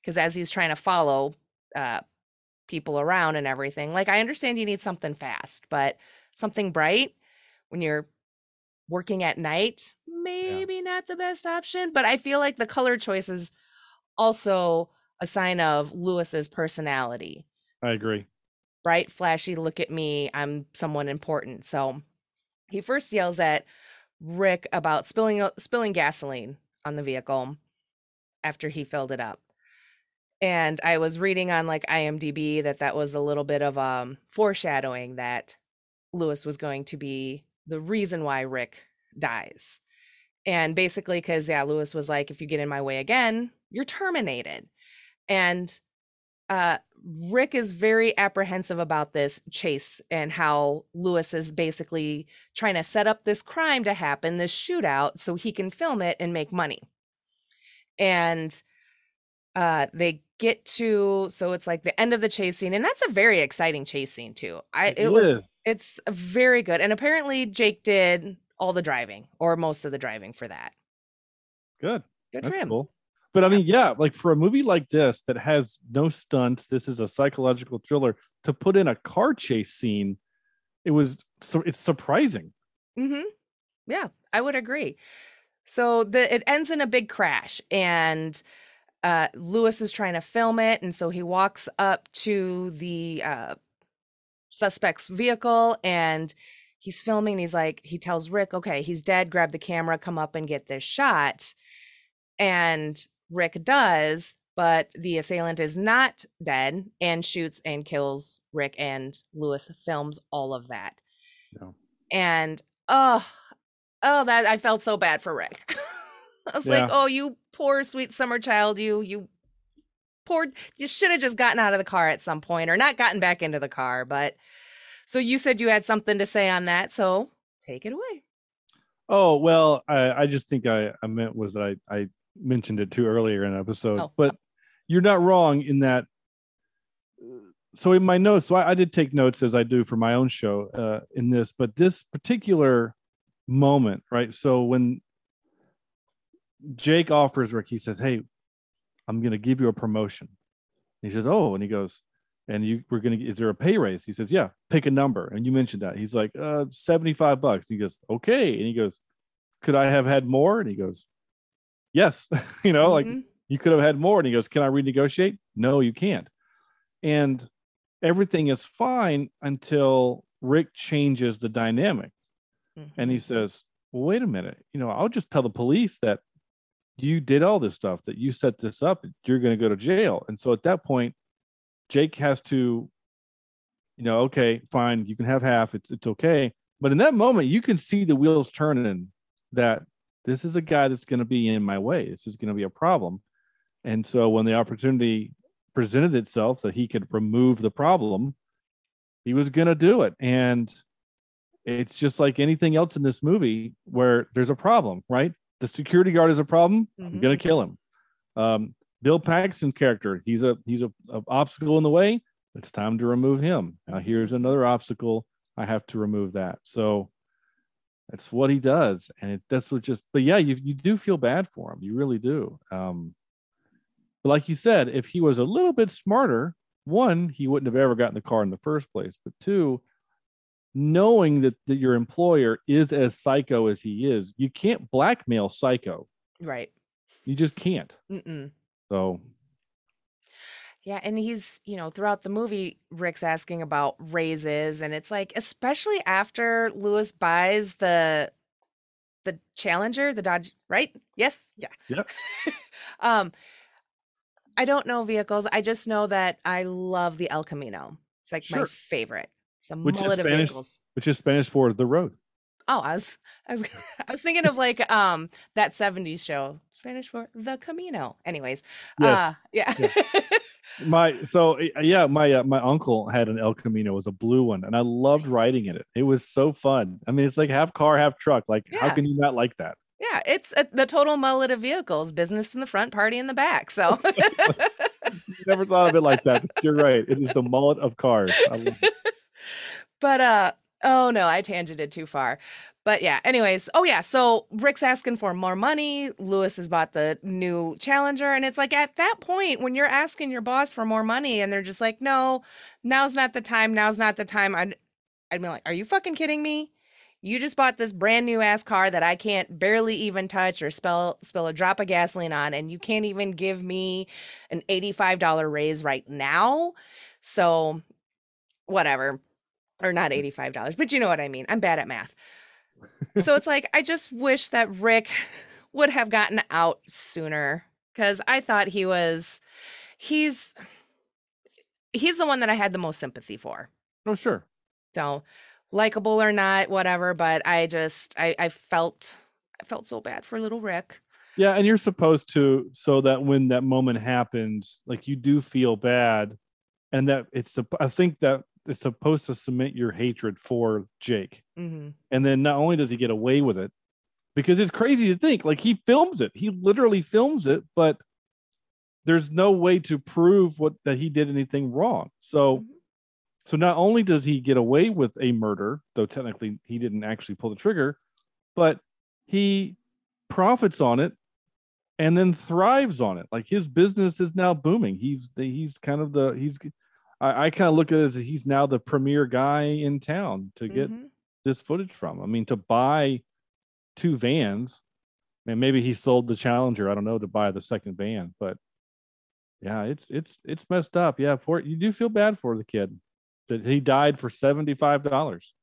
because as he's trying to follow uh, people around and everything. Like I understand you need something fast, but something bright when you're working at night, maybe yeah. not the best option. But I feel like the color choice is also a sign of Louis's personality. I agree. Bright, flashy, look at me, I'm someone important. So he first yells at Rick about spilling spilling gasoline on the vehicle after he filled it up and I was reading on like IMDb that that was a little bit of um foreshadowing that Louis was going to be the reason why Rick dies. And basically cuz yeah, Louis was like if you get in my way again, you're terminated. And uh Rick is very apprehensive about this chase and how Louis is basically trying to set up this crime to happen, this shootout, so he can film it and make money. And uh they get to so it's like the end of the chase scene and that's a very exciting chase scene too. I it, it was it's very good and apparently jake did all the driving or most of the driving for that. Good. Good that's for him. cool. But i mean yeah like for a movie like this that has no stunts this is a psychological thriller to put in a car chase scene it was so it's surprising. Mm-hmm. Yeah, I would agree. So the it ends in a big crash, and uh, Louis is trying to film it, and so he walks up to the uh, suspect's vehicle and he's filming. he's like, he tells Rick, "Okay, he's dead. Grab the camera, come up and get this shot." And Rick does, but the assailant is not dead and shoots and kills Rick and Louis films all of that. No. And oh, oh, that I felt so bad for Rick. I was yeah. like, oh, you poor sweet summer child, you you poor you should have just gotten out of the car at some point or not gotten back into the car. But so you said you had something to say on that, so take it away. Oh well, I, I just think I, I meant was that I I mentioned it too earlier in an episode, oh. but you're not wrong in that. So in my notes, so I, I did take notes as I do for my own show uh, in this, but this particular moment, right? So when Jake offers Rick, he says, "Hey, I'm going to give you a promotion." he says, "Oh," and he goes, "And you we're going to is there a pay raise?" He says, "Yeah, pick a number." And you mentioned that. He's like, uh, 75 bucks." He goes, "Okay." And he goes, "Could I have had more?" And he goes, "Yes." you know, mm-hmm. like you could have had more. And he goes, "Can I renegotiate?" No, you can't. And everything is fine until Rick changes the dynamic. Mm-hmm. And he mm-hmm. says, well, wait a minute. You know, I'll just tell the police that you did all this stuff, that you set this up, you're going to go to jail. And so at that point, Jake has to, you know, okay, fine, you can have half, it's it's okay. But in that moment, you can see the wheels turning that this is a guy that's going to be in my way. This is going to be a problem. And so when the opportunity presented itself that he could remove the problem, he was going to do it. And it's just like anything else in this movie where there's a problem, right? The security guard is a problem. Mm-hmm. I'm gonna kill him. Um, Bill Paxton's character, he's a he's a, a, obstacle in the way. It's time to remove him. Now here's another obstacle. I have to remove that. So that's what he does, and it, that's what just. But yeah, you you do feel bad for him. You really do. Um, but like you said, if he was a little bit smarter, one, he wouldn't have ever gotten the car in the first place. But two, knowing that, that your employer is as psycho as he is, you can't blackmail psycho. Right. You just can't. Mm-mm. So. Yeah, and he's, you know, throughout the movie, Rick's asking about raises, and it's like, especially after Louis buys the the Challenger, the Dodge, right? Yes, yeah. Yep. um, I don't know vehicles. I just know that I love the El Camino. It's like sure. my favorite. Some which mullet is Spanish, vehicles. Which is Spanish for the road. Oh, I was I was I was thinking of like um that 70s show. Spanish for the Camino. Anyways. Yes. Uh yeah. yeah. my so yeah, my uh, my uncle had an El Camino, it was a blue one, and I loved riding in it. It was so fun. I mean, it's like half car, half truck. Like, yeah. how can you not like that? Yeah, it's a, the total mullet of vehicles, business in the front, party in the back. So never thought of it like that. You're right. It is the mullet of cars but uh oh no, I tangented too far. But yeah, anyways, oh yeah, so Rick's asking for more money. Louis has bought the new Challenger. And it's like at that point, when you're asking your boss for more money and they're just like, no, now's not the time, now's not the time. I'd, I'd be like, are you fucking kidding me? You just bought this brand new ass car that I can't barely even touch or spill spill a drop of gasoline on, and you can't even give me an $85 raise right now. So whatever or not mm. $85, but you know what I mean. I'm bad at math. so it's like, I just wish that Rick would have gotten out sooner because I thought he was, he's, he's the one that I had the most sympathy for. Oh, sure. So, likable or not, whatever, but I just, I, I felt, I felt so bad for little Rick. Yeah. And you're supposed to, so that when that moment happens, like you do feel bad. And that it's, I think that is supposed to cement your hatred for Jake. Mm-hmm. And then not only does he get away with it, because it's crazy to think like he films it, he literally films it, but there's no way to prove what that he did anything wrong. So, mm-hmm. so not only does he get away with a murder, though technically he didn't actually pull the trigger, but he profits on it and then thrives on it. Like his business is now booming. He's the, he's kind of the he's I, I kind of look at it as he's now the premier guy in town to get mm-hmm. this footage from. I mean, to buy two vans, and maybe he sold the Challenger. I don't know to buy the second van, but yeah, it's it's it's messed up. Yeah, poor you do feel bad for the kid that he died for seventy five dollars.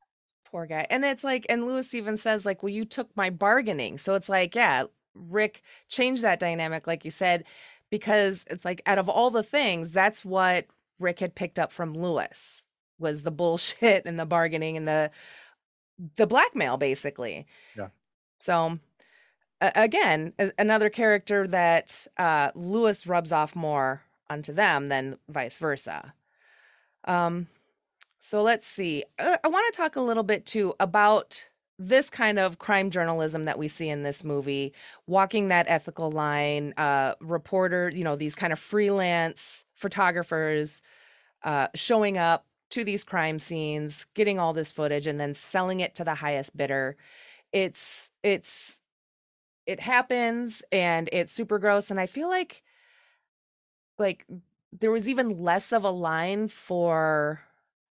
Poor guy, and it's like, and Louis even says like, "Well, you took my bargaining," so it's like, yeah, Rick changed that dynamic, like you said, because it's like out of all the things, that's what Rick had picked up from Louis was the bullshit and the bargaining and the the blackmail, basically. Yeah. So again, another character that uh, Louis rubs off more onto them than vice versa. Um, so let's see. Uh, I want to talk a little bit too about this kind of crime journalism that we see in this movie, walking that ethical line, uh, reporter, you know, these kind of freelance photographers uh, showing up to these crime scenes, getting all this footage, and then selling it to the highest bidder. It's it's it happens and it's super gross and i feel like like there was even less of a line for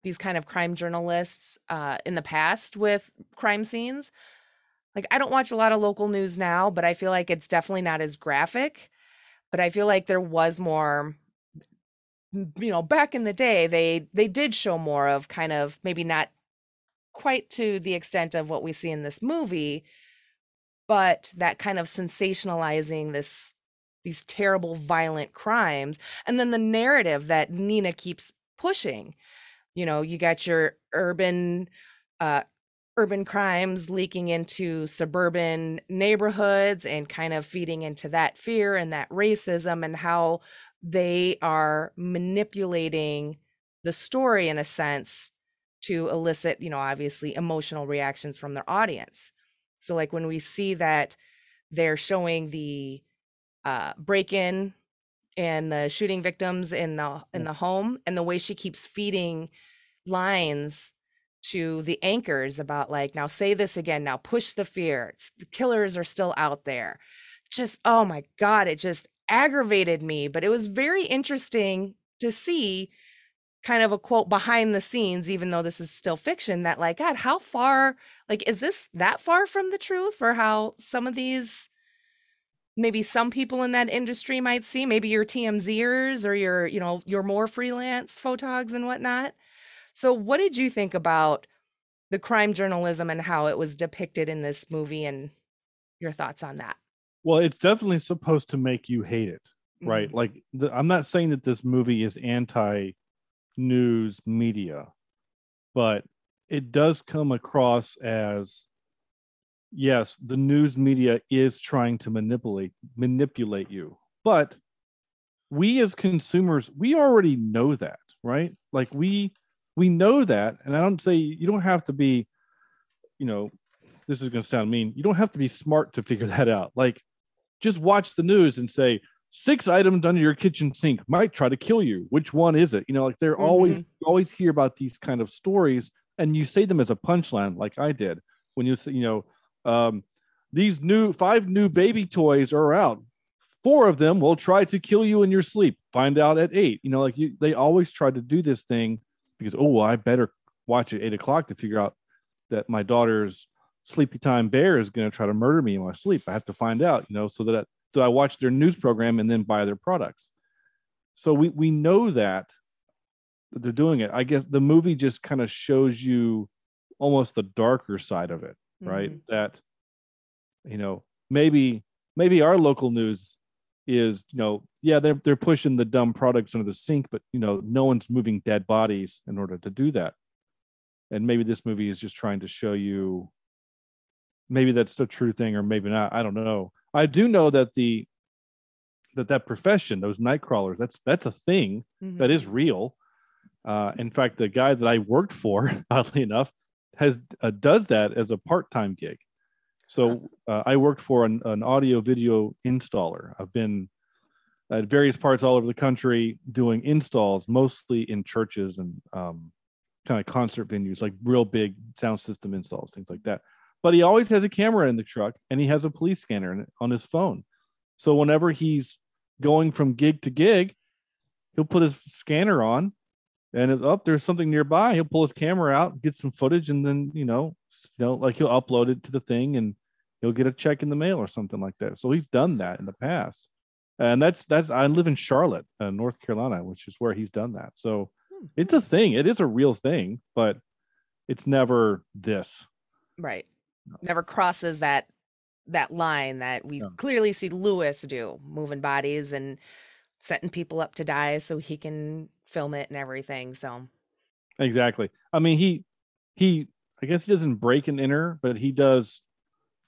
these kind of crime journalists uh, in the past with crime scenes. Like i don't watch a lot of local news now but i feel like it's definitely not as graphic but i feel like there was more you know back in the day they they did show more of kind of maybe not quite to the extent of what we see in this movie but that kind of sensationalizing this these terrible violent crimes and then the narrative that Nina keeps pushing you know you got your urban uh urban crimes leaking into suburban neighborhoods and kind of feeding into that fear and that racism and how they are manipulating the story in a sense to elicit you know obviously emotional reactions from their audience. So like when we see that they're showing the uh, break in and the shooting victims in the in the home and the way she keeps feeding lines to the anchors about like now say this again now push the fear it's, the killers are still out there. Just oh my god it just aggravated me but it was very interesting to see kind of a quote behind the scenes even though this is still fiction that like god how far like is this that far from the truth for how some of these maybe some people in that industry might see maybe your tmzers or your you know your more freelance photogs and whatnot. So what did you think about the crime journalism and how it was depicted in this movie and your thoughts on that? Well it's definitely supposed to make you hate it right? Mm-hmm. like the, i'm not saying that this movie is anti news media, but it does come across as yes, the news media is trying to manipulate manipulate you. But we as consumers, we already know that, right? Like we we know that, and I don't say you don't have to be, you know, this is going to sound mean. You don't have to be smart to figure that out. Like just watch the news and say, six items under your kitchen sink might try to kill you. Which one is it? You know, like they're mm-hmm. always always hear about these kind of stories, and you say them as a punchline, like I did when you say, you know, um, these new five new baby toys are out. Four of them will try to kill you in your sleep. Find out at eight. You know, like you, they always try to do this thing because oh, well, I better watch at eight o'clock to figure out that my daughter's sleepy time bear is going to try to murder me in my sleep. I have to find out, you know, so that so I watch their news program and then buy their products. So we we know that they're doing it. I guess the movie just kind of shows you almost the darker side of it, right? Mm-hmm. That you know, maybe maybe our local news is, you know, yeah, they're they're pushing the dumb products under the sink, but you know, no one's moving dead bodies in order to do that. And maybe this movie is just trying to show you maybe that's the true thing or maybe not. I don't know I do know that the that that profession, those night crawlers, that's that's a thing mm-hmm. that is real. Uh, in fact, the guy that I worked for, oddly enough, has uh, does that as a part time gig. So uh, I worked for an, an, audio video installer. I've been at various parts all over the country doing installs, mostly in churches and um, kind of concert venues, like real big sound system installs, things like that but he always has a camera in the truck and he has a police scanner on his phone. So whenever he's going from gig to gig, he'll put his scanner on and if oh, there's something nearby, he'll pull his camera out, get some footage, and then you know, you know, like he'll upload it to the thing, and he'll get a check in the mail or something like that. So he's done that in the past, and that's that's I live in Charlotte, uh, North Carolina, which is where he's done that. So hmm. it's a thing. It is a real thing, but it's never this. Right. Never crosses that that line that we clearly see Louis do, moving bodies and setting people up to die so he can film it and everything. So exactly. I mean, he he I guess he doesn't break and enter, but he does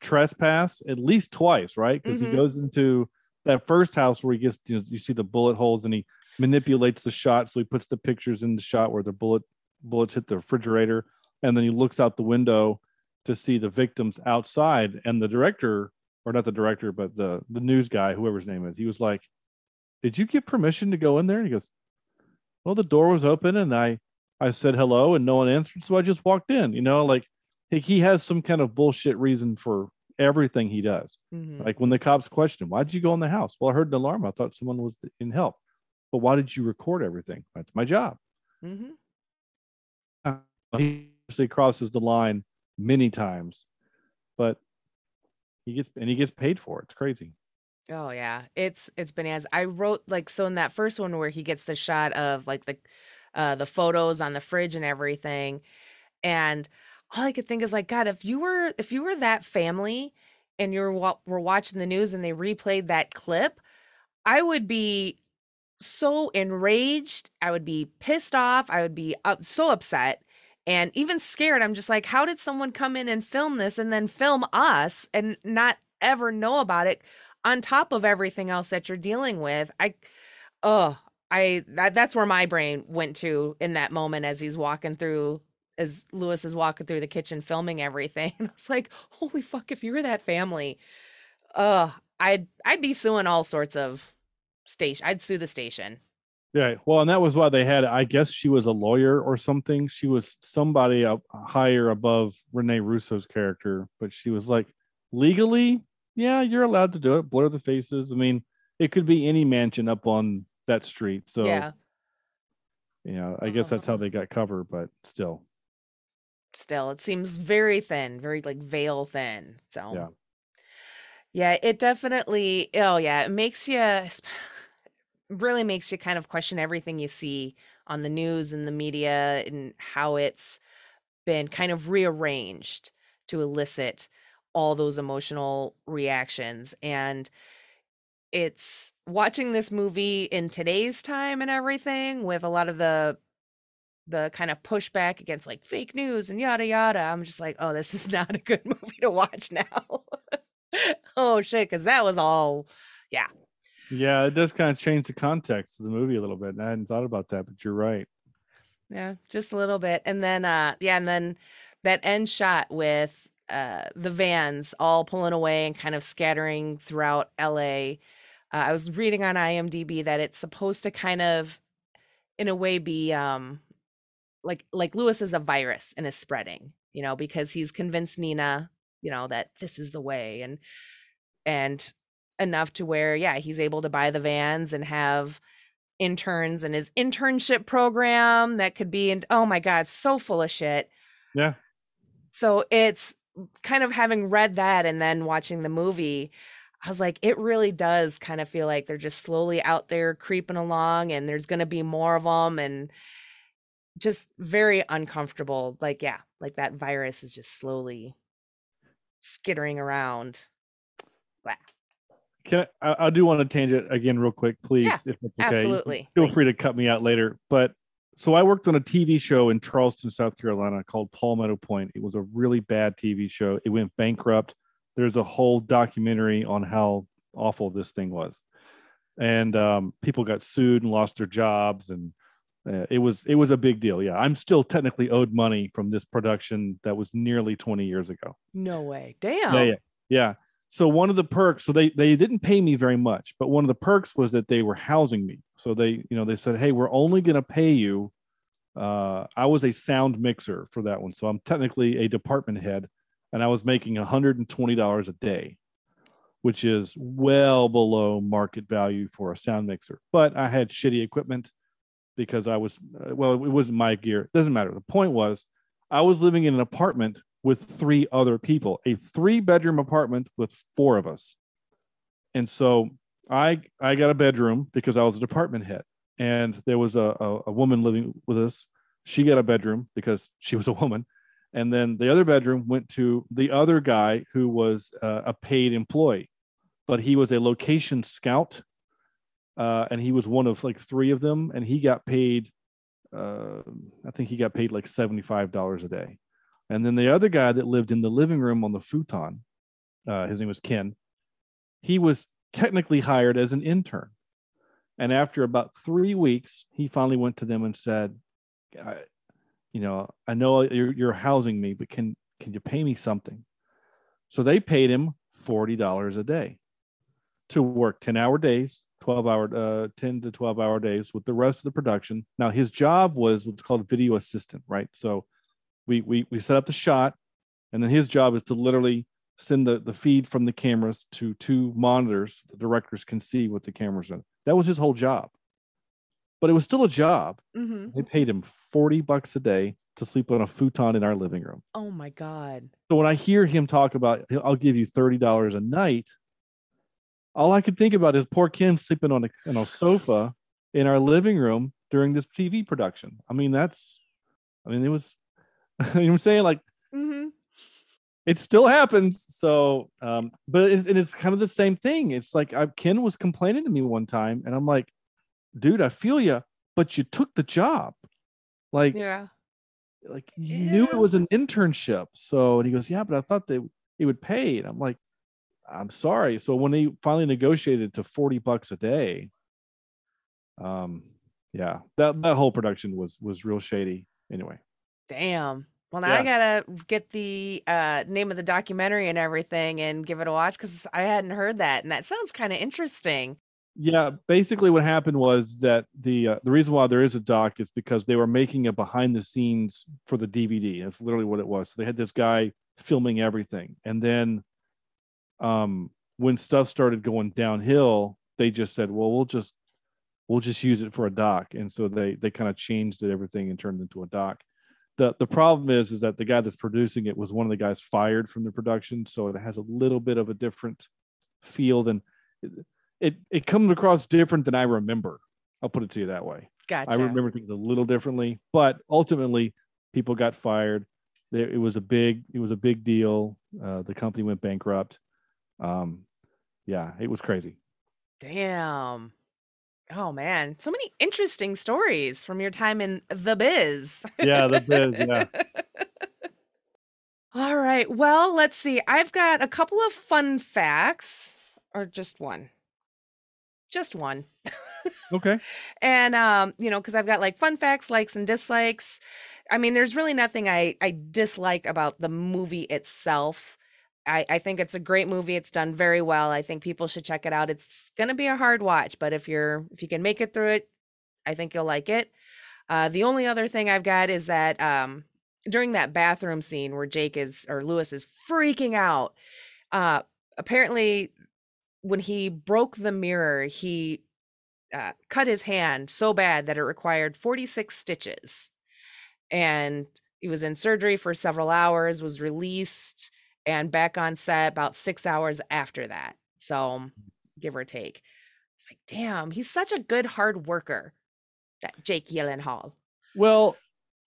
trespass at least twice, right? Because mm-hmm. he goes into that first house where he gets you know you see the bullet holes and he manipulates the shot, so he puts the pictures in the shot where the bullet bullets hit the refrigerator, and then he looks out the window to see the victims outside, and the director or not the director, but the the news guy, whoever his name is, he was like, "Did you get permission to go in there?" And he goes, well, the door was open and I I said hello and no one answered, so I just walked in. You know, like he has some kind of bullshit reason for everything he does. Mm-hmm. Like when the cops question, "Why did you go in the house?" Well, I heard an alarm. I thought someone was in help. But why did you record everything? That's my job. Mm-hmm. Uh, he actually crosses the line many times, but he gets and he gets paid for it. It's crazy. Oh yeah, it's it's bananas. I wrote like so in that first one where he gets the shot of like the uh the photos on the fridge and everything, and all I could think is like, God, if you were if you were that family and you're were watching the news and they replayed that clip, I would be so enraged. I would be pissed off. I would be up, so upset and even scared. I'm just like, how did someone come in and film this and then film us and not ever know about it? On top of everything else that you're dealing with i oh i that, that's where my brain went to in that moment as he's walking through as louis is walking through the kitchen filming everything. And i was like holy fuck if you were that family uh i'd i'd be suing all sorts of station i'd sue the station. Yeah well and that was why they had i guess she was a lawyer or something she was somebody up higher above rene russo's character but she was like legally yeah, you're allowed to do it. Blur the faces. I mean, it could be any mansion up on that street. So yeah, you know, I guess that's how uh-huh. they got cover, but still. Still, it seems very thin, very like veil thin. So yeah. Yeah, it definitely oh yeah, it makes you really makes you kind of question everything you see on the news and the media and how it's been kind of rearranged to elicit all those emotional reactions and it's watching this movie in today's time and everything with a lot of the the kind of pushback against like fake news and yada yada i'm just like oh this is not a good movie to watch now. Oh shit because that was all yeah. Yeah it does kind of change the context of the movie a little bit And i hadn't thought about that but you're right. Yeah just a little bit and then uh yeah and then that end shot with uh, the vans all pulling away and kind of scattering throughout LA. Uh, I was reading on IMDb that it's supposed to kind of, in a way, be um, like like Louis is a virus and is spreading, you know, because he's convinced Nina, you know, that this is the way, and and enough to where, yeah, he's able to buy the vans and have interns and his internship program that could be and oh my god so full of shit yeah so it's kind of having read that and then watching the movie, I was like, it really does kind of feel like they're just slowly out there creeping along and there's going to be more of them and just very uncomfortable. Like, yeah, like that virus is just slowly skittering around. Wow. Can I, I do want to change it again real quick, please, yeah, if it's okay. Absolutely. Feel free to cut me out later. But so I worked on a TV show in Charleston, South Carolina called Palmetto Point. It was a really bad TV show. It went bankrupt. There's a whole documentary on how awful this thing was, and um, people got sued and lost their jobs, and uh, it was it was a big deal. Yeah, I'm still technically owed money from this production that was nearly 20 years ago. No way, damn. Yeah, yeah. yeah so one of the perks so they they didn't pay me very much but one of the perks was that they were housing me so they you know they said hey we're only going to pay you uh, i was a sound mixer for that one so i'm technically a department head and i was making $120 a day which is well below market value for a sound mixer but i had shitty equipment because I was uh, well, it wasn't my gear. It doesn't matter. The point was, I was living in an apartment with three other people, a three bedroom apartment with four of us, and so I I got a bedroom because I was a department head, and there was a, a, a woman living with us. She got a bedroom because she was a woman, and then the other bedroom went to the other guy who was uh, a paid employee, but he was a location scout, uh, and he was one of like three of them, and he got paid. Uh, I think he got paid like seventy five dollars a day, and then the other guy that lived in the living room on the futon, uh, his name was Ken. He was technically hired as an intern. And after about three weeks, he finally went to them and said, "You know, I know you're, you're housing me, but can can you pay me something?" So they paid him forty dollars a day to work ten hour days, twelve hour, uh, ten to twelve hour days with the rest of the production. Now his job was what's called video assistant, right? So we we we set up the shot, and then his job is to literally send the, the feed from the cameras to two monitors the directors can see what the cameras are. That was his whole job. But it was still a job. Mm-hmm. they paid him 40 bucks a day to sleep on a futon in our living room. Oh my god. So when i hear him talk about i'll give you $30 a night all i could think about is poor ken sleeping on a, on a sofa in our living room during this tv production. I mean that's i mean it was you know what i'm saying like mm-hmm it still happens. So, um, but it's, it's kind of the same thing. It's like I, Ken was complaining to me one time, and I'm like, dude, I feel you, but you took the job. Like, yeah, like you yeah. knew it was an internship. So, and he goes, yeah, but I thought that it would pay. And I'm like, I'm sorry. So when he finally negotiated to 40 bucks a day, um, yeah, that that whole production was was real shady. Anyway. Damn. Well, now yeah. I gotta get the uh, name of the documentary and everything and give it a watch because I hadn't heard that, and that sounds kind of interesting. Yeah, basically, what happened was that the uh, the reason why there is a doc is because they were making a behind the scenes for the DVD. That's literally what it was. So they had this guy filming everything, and then, um, when stuff started going downhill, they just said, "Well, we'll just we'll just use it for a doc," and so they they kind of changed it, everything and turned it into a doc the the problem is is that the guy that's producing it was one of the guys fired from the production so it has a little bit of a different feel than it it, it comes across different than i remember. I'll put it to you that way. Gotcha. i remember things a little differently but ultimately people got fired. There it was a big it was a big deal. Uh, the company went bankrupt. Um yeah it was crazy. Damn Oh man, so many interesting stories from your time in the biz. Yeah, the biz, yeah. All right. Well, let's see. I've got a couple of fun facts or just one. Just one. okay. And um, you know, cuz I've got like fun facts, likes and dislikes. I mean, there's really nothing I I dislike about the movie itself. I, I think it's a great movie. It's done very well. I think people should check it out. It's gonna be a hard watch, but if you're if you can make it through it, I think you'll like it. Uh, the only other thing I've got is that um, during that bathroom scene where Jake is or Lewis is freaking out, uh, apparently when he broke the mirror, he uh, cut his hand so bad that it required 46 stitches, and he was in surgery for several hours. Was released and back on set about six hours after that. So give or take. It's like, damn, he's such a good hard worker, that Jake Gyllenhaal. Well,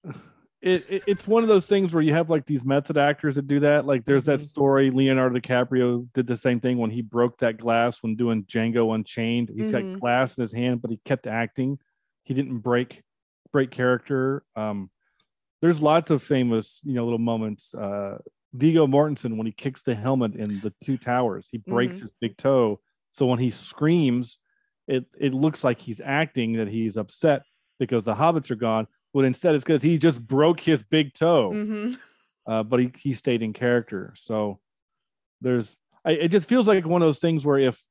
it, it, it's one of those things where you have like these method actors that do that. Like there's mm-hmm. that story Leonardo DiCaprio did the same thing when he broke that glass when doing Django Unchained. He's mm-hmm. got glass in his hand, but he kept acting. He didn't break break character. Um, there's lots of famous, you know, little moments. Uh, Viggo Mortensen when he kicks the helmet in the two towers. He breaks mm-hmm. his big toe. So when he screams, it it looks like he's acting that he's upset because the hobbits are gone. But instead, it's because he just broke his big toe. Mm-hmm. Uh, but he he stayed in character. So there's I, it just feels like one of those things where if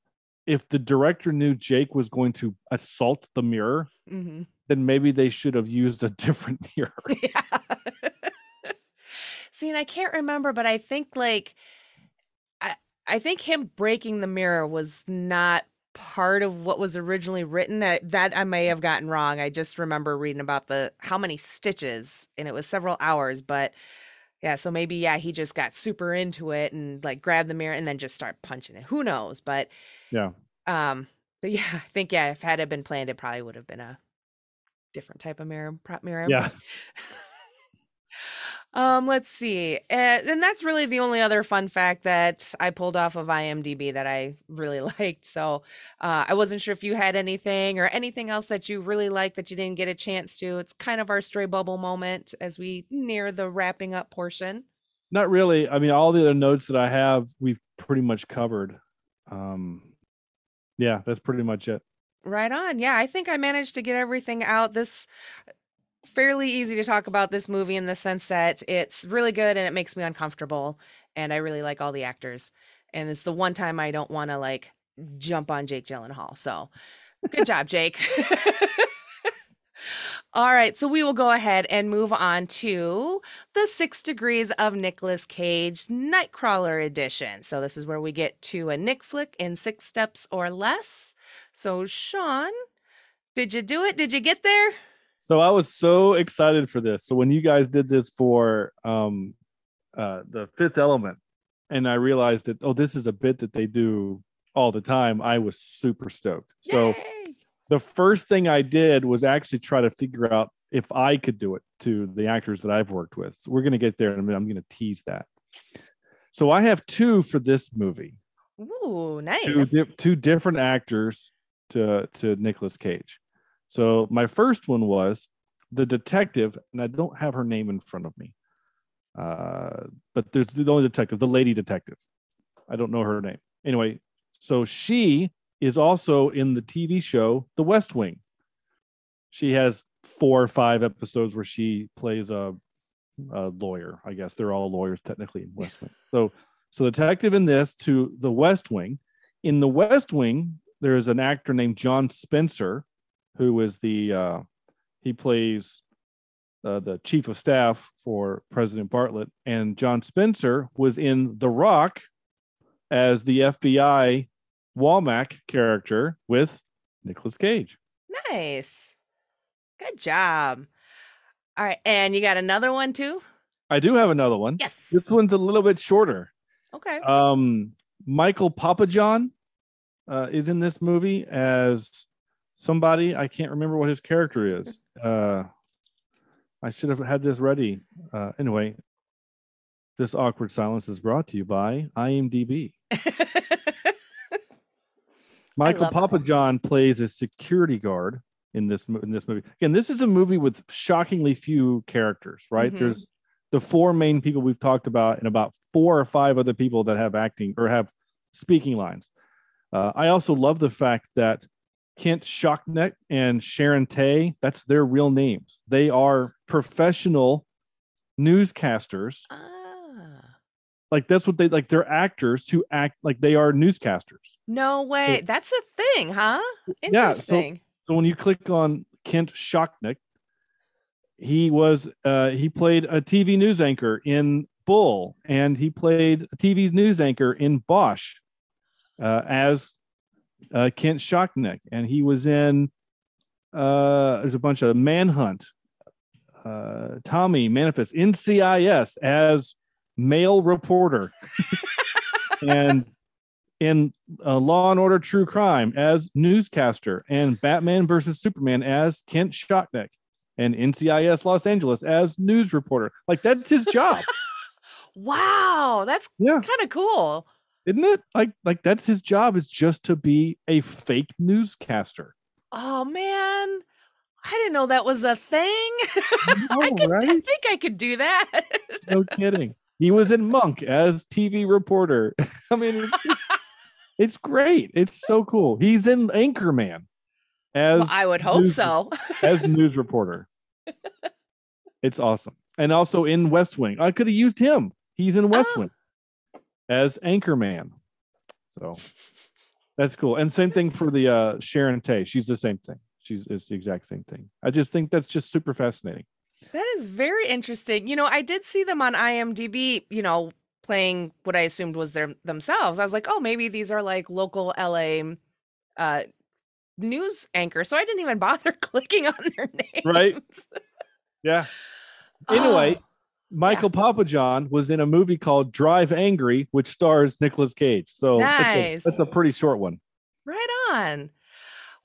if the director knew Jake was going to assault the mirror, mm-hmm. then maybe they should have used a different mirror. Yeah. See, and I can't remember, but I think like I I think him breaking the mirror was not part of what was originally written. That I may have gotten wrong. I just remember reading about the how many stitches, and it was several hours. But yeah, so maybe yeah, he just got super into it and like grabbed the mirror and then just start punching it. Who knows? But yeah, um, but yeah, I think yeah, if had it been planned, it probably would have been a different type of mirror. Prop mirror. Yeah. Um, let's see. Uh, and that's really the only other fun fact that I pulled off of IMDb that I really liked. So uh, I wasn't sure if you had anything or anything else that you really liked that you didn't get a chance to. It's kind of our stray bubble moment as we near the wrapping up portion. Not really. I mean, all the other notes that I have, we've pretty much covered. Um, yeah, that's pretty much it. Right on. Yeah, I think I managed to get everything out. This fairly easy to talk about this movie in the sense that it's really good and it makes me uncomfortable and I really like all the actors. And it's the one time I don't want to like jump on Jake Gyllenhaal. So good job, Jake. all right, so we will go ahead and move on to the Six Degrees of Nicolas Cage Nightcrawler edition. So this is where we get to a Nick flick in six steps or less. So Sean, did you do it? Did you get there? So I was so excited for this. So when you guys did this for um uh the fifth element and I realized that oh this is a bit that they do all the time, I was super stoked. So Yay! the first thing I did was actually try to figure out if I could do it to the actors that I've worked with. So we're going to get there in a minute. I'm going to tease that. So I have two for this movie. Ooh, nice. Two, di- two different actors to to Nicolas Cage. So my first one was the detective, and I don't have her name in front of me. Uh, but there's the only detective, the lady detective. I don't know her name. Anyway, so she is also in the TV show The West Wing. She has four or five episodes where she plays a, a lawyer. I guess they're all lawyers technically in West Wing. So, so the detective in this to The West Wing. In The West Wing, there is an actor named John Spencer who is the uh, he plays uh, the chief of staff for President Bartlet, and John Spencer was in The Rock as the FBI Womack character with Nicolas Cage. Nice, good job. All right, and you got another one too. I do have another one. Yes, this one's a little bit shorter. Okay. Um, Michael Papajohn uh, is in this movie as somebody i can't remember what his character is. Uh i should have had this ready. Uh anyway this awkward silence is brought to you by imdb Michael Papajohn plays a security guard in this in this movie. Again this is a movie with shockingly few characters right? Mm-hmm. there's the four main people we've talked about and about four or five other people that have acting or have speaking lines. Uh, i also love the fact that Kent Shocknek and Sharon Tay, that's their real names. They are professional newscasters. Ah. Like that's what they like. They're actors who act like they are newscasters. No way. That's a thing, huh? Interesting. Yeah, so, so when you click on Kent Shocknek, he was uh he played a TV news anchor in Bull, and he played a TV news anchor in Bosch uh, as uh, Kent Shocknek, and he was in. Uh, there's a bunch of Manhunt, uh, Tommy Manifest, NCIS as male reporter, and in uh, Law and Order True Crime as newscaster, and Batman versus Superman as Kent Shocknek, and NCIS Los Angeles as news reporter. Like that's his job. wow, that's yeah. kind of cool isn't it? Like like that's his job is just to be a fake newscaster. Oh man. I didn't know that was a thing. Know, I, could, right? I think I could do that. no kidding. He was in Monk as TV reporter. I mean, it's, it's, great. It's so cool. He's in Anchorman as well, I would hope news, so. as news reporter. It's awesome. And also in West Wing. I could have used him. He's in West oh. Wing as Anchorman. So that's cool. And same thing for the uh, Sharon Tay. She's the same thing. She's it's the exact same thing. I just think that's just super fascinating. That is very interesting. You know, I did see them on IMDb, you know, playing what I assumed was their themselves. I was like, oh, maybe these are like local LA uh, news anchor, so I didn't even bother clicking on their names. Right. Yeah. Anyway, oh, Michael yeah. Papajohn was in a movie called Drive Angry, which stars Nicolas Cage. So nice. that's, a, that's a pretty short one. Right on.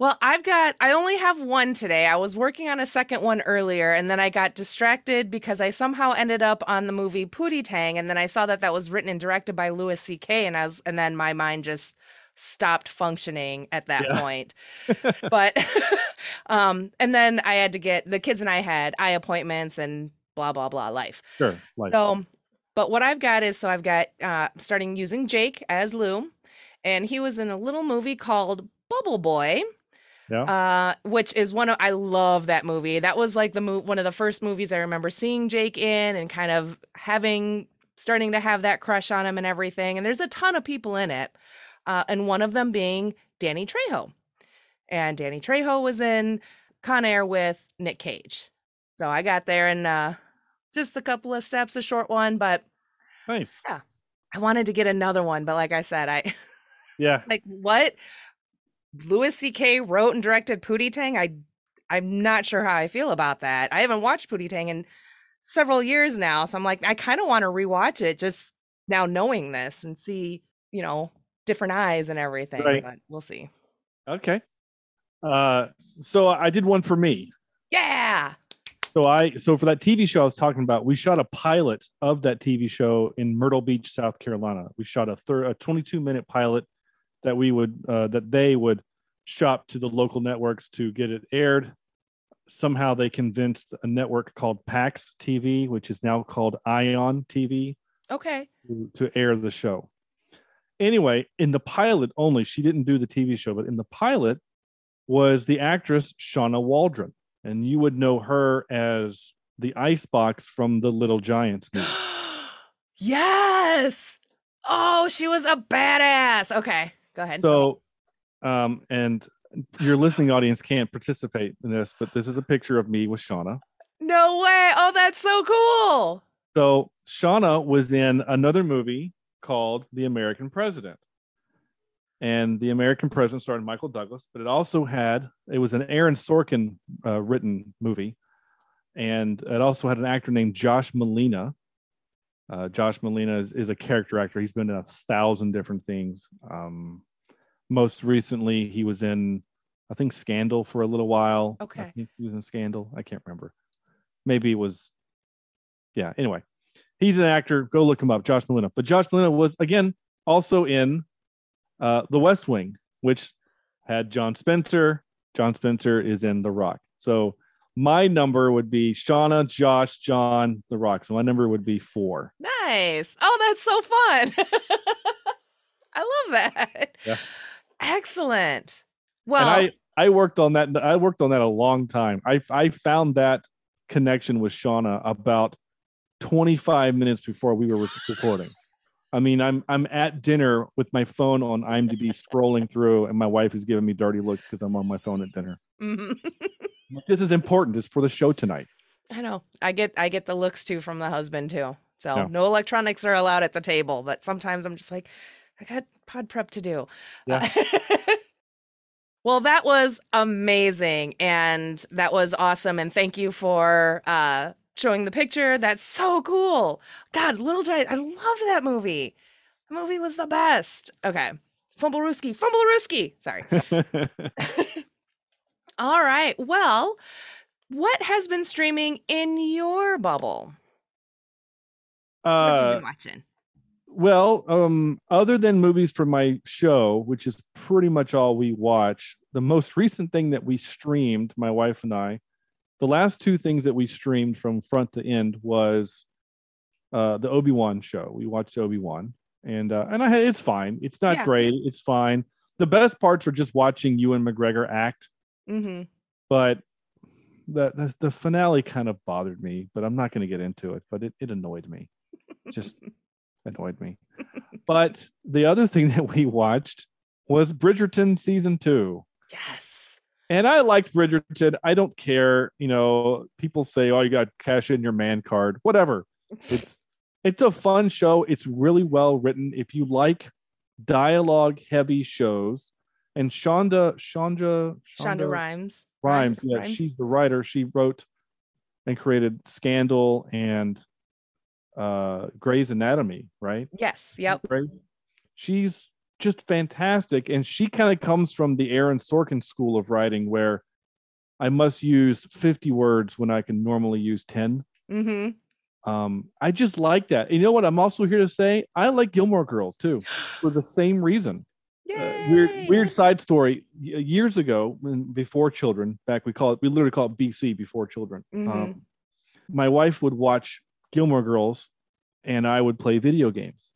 Well, I've got, I only have one today. I was working on a second one earlier and then I got distracted because I somehow ended up on the movie Pootie Tang. And then I saw that that was written and directed by Louis C.K. And I was, and then my mind just stopped functioning at that yeah. point. but, um, and then I had to get, the kids and I had eye appointments and blah, blah, blah life. Sure. Life. So, but what I've got is, so I've got, uh, starting using Jake as Lou and he was in a little movie called Bubble Boy yeah. Uh, which is one of I love that movie. That was like the mo- one of the first movies I remember seeing Jake in and kind of having starting to have that crush on him and everything. And there's a ton of people in it. Uh, and one of them being Danny Trejo. And Danny Trejo was in Con Air with Nick Cage. So I got there in uh, just a couple of steps, a short one, but nice. Yeah. I wanted to get another one, but like I said, I yeah, like what? Louis C.K. wrote and directed Pootie Tang. I I'm not sure how I feel about that. I haven't watched Pootie Tang in several years now, so I'm like I kind of want to rewatch it just now knowing this and see you know different eyes and everything. Right. But we'll see. Okay. Uh, so I did one for me. Yeah. So I so for that TV show I was talking about, we shot a pilot of that TV show in Myrtle Beach, South Carolina. We shot a third a 22 minute pilot that we would uh, that they would shop to the local networks to get it aired. Somehow they convinced a network called PAX TV, which is now called Ion TV, okay, to, to air the show. Anyway, in the pilot only, she didn't do the TV show, but in the pilot was the actress Shawna Waldron, and you would know her as the Icebox from the Little Giants movie. yes. Oh, she was a badass. Okay. Go ahead. So, um, and your listening audience can't participate in this, but this is a picture of me with Shawna. No way. Oh, that's so cool. So, Shawna was in another movie called The American President. And The American President starred Michael Douglas, but it also had, it was an Aaron Sorkin uh, written movie. And it also had an actor named Josh Malina. uh, Josh Malina is, is, a character actor. He's been in a thousand different things. Um, most recently, he was in, I think, Scandal for a little while. Okay. he was in Scandal. I can't remember. Maybe it was, yeah. Anyway, he's an actor. Go look him up, Josh Malina. But Josh Malina was again also in uh, The West Wing, which had John Spencer. John Spencer is in The Rock. So my number would be Shawna, Josh, John, The Rock. So my number would be four. Nice. Oh, that's so fun. I love that. Yeah. Excellent. Well, and I I worked on that. I worked on that a long time. I I found that connection with Shawna about 25 minutes before we were recording. I mean, I'm I'm at dinner with my phone on IMDb scrolling through, and my wife is giving me dirty looks because I'm on my phone at dinner. Mm-hmm. this is important. It's for the show tonight. I know. I get I get the looks too from the husband too. So yeah. no electronics are allowed at the table. But sometimes I'm just like, I got pod prep to do. Yeah. Uh, well, that was amazing, and that was awesome. And thank you for uh, showing the picture. That's so cool. God, Little Giant. I loved that movie. The movie was the best. Okay. Fumblerooski, Fumblerooski. Sorry. All right. Well, what has been streaming in your bubble? Uh, what have you been watching? Well, um, other than movies from my show, which is pretty much all we watch, the most recent thing that we streamed, my wife and I, the last two things that we streamed from front to end was uh, the Obi Wan show. We watched Obi Wan, and uh, and I it's fine. It's not yeah. great. It's fine. The best parts are just watching Ewan McGregor act Mm-hmm. But the, the, the finale kind of bothered me, but I'm not going to get into it. But it, it annoyed me, just annoyed me. But the other thing that we watched was Bridgerton season two. Yes. And I liked Bridgerton. I don't care. You know, people say, "Oh, you got cash in your man card." Whatever. It's it's a fun show. It's really well written. If you like dialogue heavy shows, and Shonda Shonda Shonda, Rhimes. Rhimes, yeah, Rhimes. she's the writer. She wrote and created Scandal and uh Grey's Anatomy, right? Yes. Yep. She's just fantastic, and she kind of comes from the Aaron Sorkin school of writing, where I must use 50 words when I can normally use 10. Mm-hmm. Um, I just like that. And you know what? I'm also here to say I like Gilmore Girls too, for the same reason. Uh, weird, weird side story. Years ago, when before children, back we call it, we literally call it BC, before children. Mm-hmm. Um, my wife would watch Gilmore Girls, and I would play video games,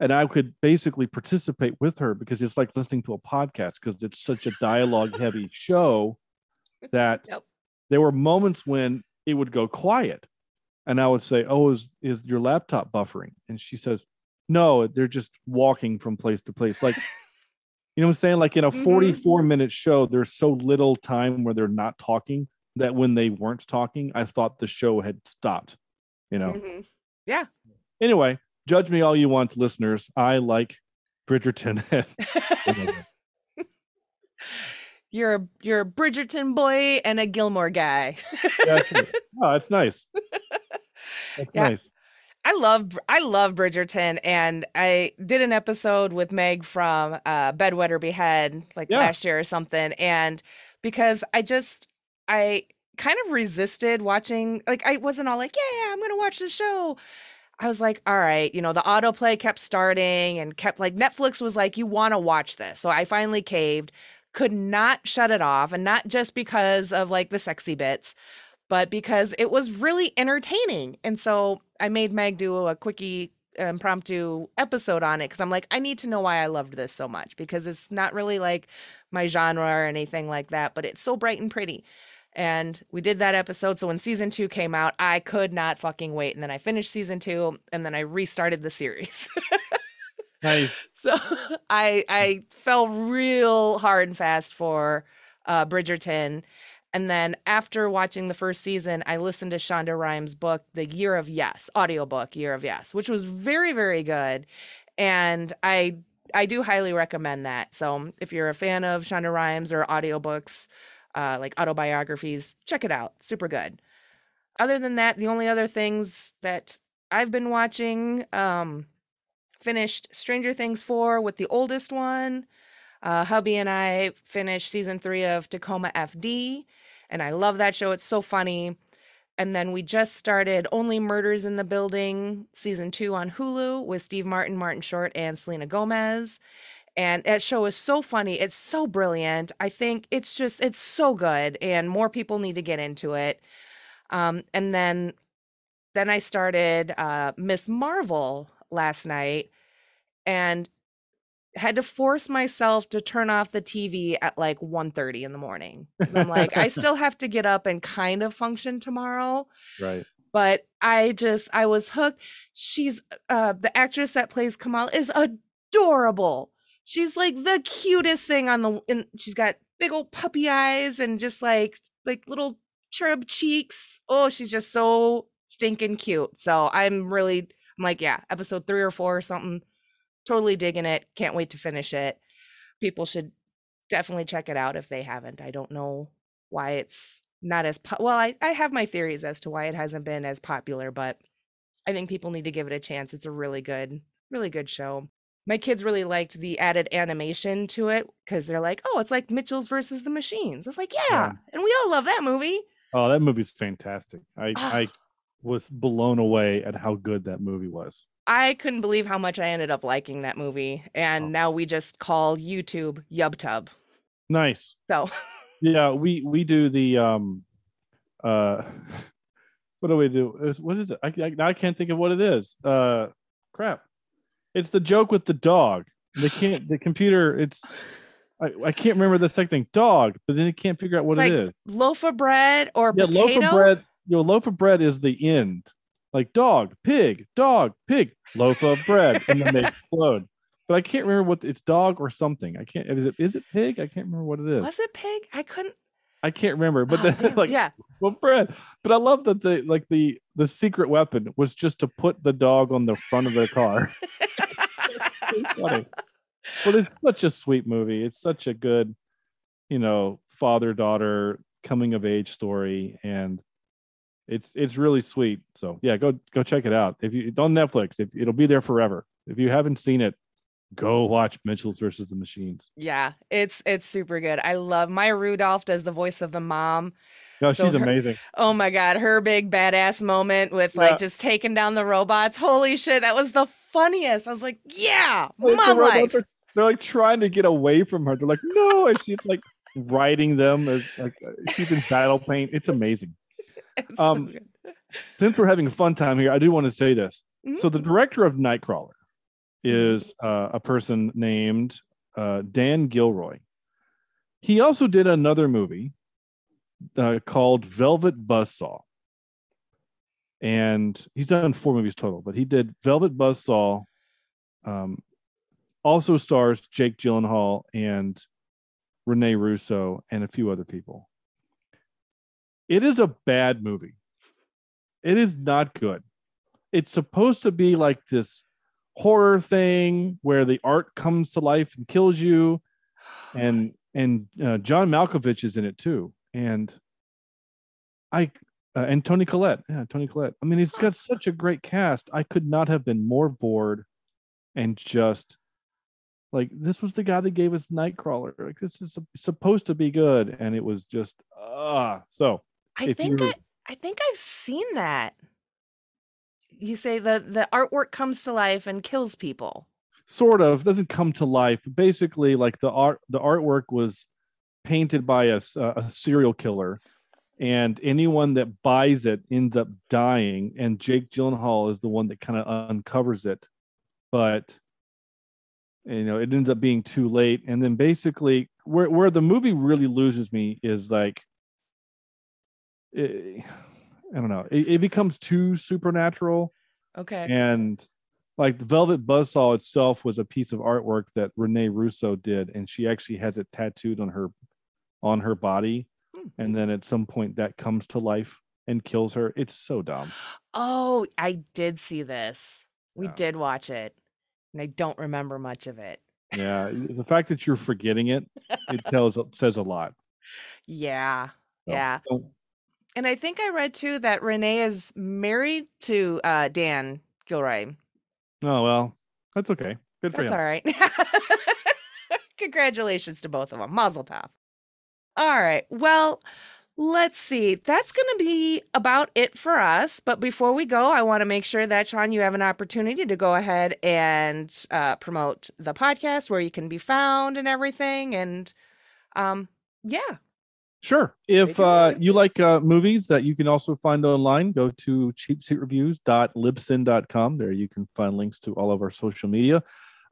and I could basically participate with her because it's like listening to a podcast because it's such a dialogue heavy show that yep. there were moments when it would go quiet, and I would say, "Oh, is is your laptop buffering?" And she says, "No, they're just walking from place to place." Like you know what I'm saying? Like in a 44 mm-hmm. minute show, there's so little time where they're not talking that when they weren't talking, I thought the show had stopped. You know? Mm-hmm. Yeah. Anyway, judge me all you want, listeners. I like Bridgerton. you're a you're a Bridgerton boy and a Gilmore guy. yeah, oh, that's nice. That's yeah. nice. I love I love Bridgerton, and I did an episode with Meg from uh, Bedwetter Behead like yeah. last year or something, and because I just I kind of resisted watching like I wasn't all like yeah, yeah I'm gonna watch the show. I was like, all right, you know, the autoplay kept starting and kept like Netflix was like, you want to watch this. So I finally caved, could not shut it off. And not just because of like the sexy bits, but because it was really entertaining. And so I made Meg do a quickie impromptu episode on it because I'm like, I need to know why I loved this so much because it's not really like my genre or anything like that, but it's so bright and pretty. And we did that episode. So when season two came out, I could not fucking wait. And then I finished season two and then I restarted the series. nice. So I I fell real hard and fast for uh, Bridgerton. And then after watching the first season, I listened to Shonda Rhimes' book, The Year of Yes, audiobook Year of Yes, which was very, very good. And I I do highly recommend that. So if you're a fan of Shonda Rhimes or audiobooks, uh, like autobiographies, check it out. Super good. Other than that, the only other things that I've been watching, um, finished Stranger Things 4 with the oldest one. Uh, hubby and I finished season three of Tacoma FD and I love that show. It's so funny. And then we just started Only Murders in the Building season two on Hulu with Steve Martin, Martin Short, and Selena Gomez. And that show is so funny. It's so brilliant. I think it's just, it's so good. And more people need to get into it. Um, and then, then I started uh, Miss Marvel last night. And had to force myself to turn off the TV at like 1:30 in the morning. I'm like, I still have to get up and kind of function tomorrow. Right. But I just I was hooked. She's uh the actress that plays Kamala is adorable. She's like the cutest thing on the and she's got big old puppy eyes and just like like little cherub cheeks. Oh, she's just so stinking cute. So I'm really I'm like, yeah, episode 3 or 4 or something totally digging it. Can't wait to finish it. People should definitely check it out if they haven't. I don't know why it's not as po- well. I, I have my theories as to why it hasn't been as popular, but I think people need to give it a chance. It's a really good, really good show. My kids really liked the added animation to it because they're like, oh, it's like Mitchell's versus the Machines. It's like, yeah, yeah. and we all love that movie. Oh, that movie's fantastic. I I was blown away at how good that movie was. I couldn't believe how much I ended up liking that movie. And oh. now we just call YouTube YubTub. Nice. So yeah, we we do the um uh what do we do? What is it? I, I, I can't think of what it is. Uh crap. It's the joke with the dog. They can't the computer it's I, I can't remember the second thing. Dog, but then it can't figure out what it's it like is. Loaf of bread or yeah, potato? loaf of bread. You know, loaf of bread is the end like dog, pig, dog, pig, loaf of bread, and then they explode. But I can't remember what it's dog or something. I can't. Is it is it pig? I can't remember what it is. Was it pig? I couldn't. I can't remember. But oh, then like yeah, well, bread. But I love that the like the the secret weapon was just to put the dog on the front of the car. funny. but it's such a sweet movie. It's such a good, you know, father daughter coming of age story, and it's it's really sweet. So yeah, go go check it out. If you on Netflix, if it'll be there forever. If you haven't seen it, go watch Mitchell's versus the Machines. Yeah, it's it's super good. I love Maya Rudolph does the voice of the mom. No, so she's her, amazing. Oh my god, her big badass moment with yeah. like just taking down the robots. Holy shit, that was the funniest. I was like, yeah, mom life. Are, they're like trying to get away from her. They're like, no, and she's like riding them as like she's in battle paint. It's amazing. It's um, so since we're having a fun time here, I do want to say this. Mm-hmm. So the director of Nightcrawler is uh, a person named uh, Dan Gilroy. He also did another movie uh, called Velvet Buzzsaw. And he's done four movies total, but he did Velvet Buzzsaw. Um, also stars Jake Gyllenhaal and Rene Russo and a few other people. It is a bad movie. It is not good. It's supposed to be like this horror thing where the art comes to life and kills you. And and uh, John Malkovich is in it too. And I uh, and Toni Collette. Yeah Toni Collette. I mean it's got such a great cast. I could not have been more bored and just like this was the guy that gave us Nightcrawler. Like this is supposed to be good. And it was just ah. Uh, so I think I, I think I've seen that you say the the artwork comes to life and kills people. Sort of doesn't come to life. Basically like the art the artwork was painted by a, a serial killer and anyone that buys it ends up dying and jake gyllenhaal is the one that kind of uncovers it. But you know it ends up being too late and then basically where, where the movie really loses me is like it, I don't know. It, it becomes too supernatural. Okay. And like the Velvet Buzzsaw itself was a piece of artwork that Rene Russo did, and she actually has it tattooed on her on her body. Hmm. And then at some point that comes to life and kills her. It's so dumb. Oh, I did see this. We yeah. did watch it, and I don't remember much of it. Yeah, the fact that you're forgetting it, it tells says a lot. Yeah, so, yeah. And I think I read too that Rene is married to uh, Dan Gilroy. Oh well, that's okay. Good for that's all right. Congratulations to both of them. Mazel tov. All right. Well, let's see. That's going to be about it for us. But before we go, I want to make sure that Sean, you have an opportunity to go ahead and uh, promote the podcast where you can be found and everything. And um, yeah, Sure. If uh, you like uh, movies that you can also find online, go to cheapseatreviews.libsyn.com. There you can find links to all of our social media.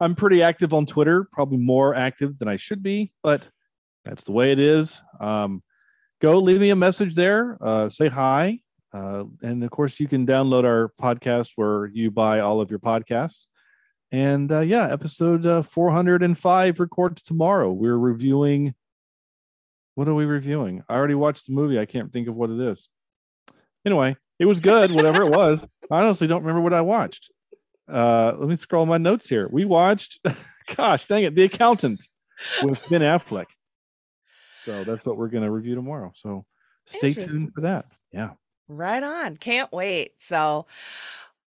I'm pretty active on Twitter, probably more active than I should be, but that's the way it is. Um, go leave me a message there, uh, say hi. Uh, and of course, you can download our podcast where you buy all of your podcasts. And uh, yeah, episode uh, 405 records tomorrow. We're reviewing what are we reviewing? I already watched the movie. I can't think of what it is. Anyway, it was good, whatever it was. I honestly don't remember what I watched. Uh, let me scroll my notes here. We watched, gosh dang it, The Accountant with Ben Affleck. So that's what we're going to review tomorrow. So stay tuned for that. Yeah. Right on. Can't wait. So,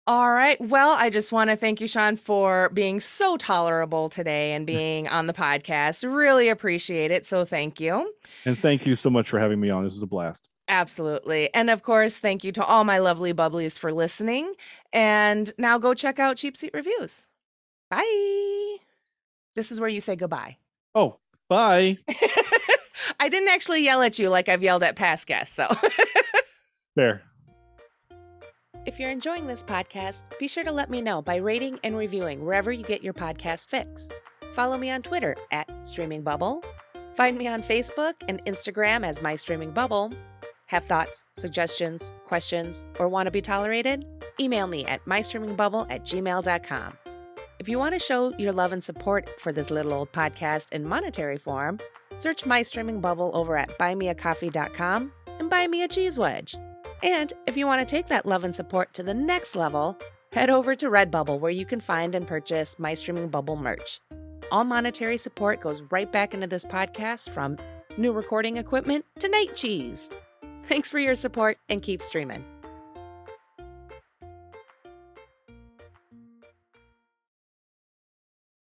all right. Well, I just want to thank you, Sean, for being so tolerable today and being on the podcast. Really appreciate it. So thank you. And thank you so much for having me on. This is a blast. Absolutely. And of course, thank you to all my lovely bubblies for listening. And now go check out Cheap Seat Reviews. Bye. This is where you say goodbye. Oh, bye. I didn't actually yell at you like I've yelled at past guests. So, fair. If you're enjoying this podcast, be sure to let me know by rating and reviewing wherever you get your podcast fix. Follow me on Twitter at Streaming Bubble. Find me on Facebook and Instagram as My Streaming Bubble. Have thoughts, suggestions, questions, or want to be tolerated? Email me at mystreamingbubble at gmail.com. If you want to show your love and support for this little old podcast in monetary form, search My Streaming Bubble over at buymeacoffee.com and buy me a cheese wedge. And if you want to take that love and support to the next level, head over to Redbubble where you can find and purchase My Streaming Bubble merch. All monetary support goes right back into this podcast from new recording equipment to night cheese. Thanks for your support and keep streaming.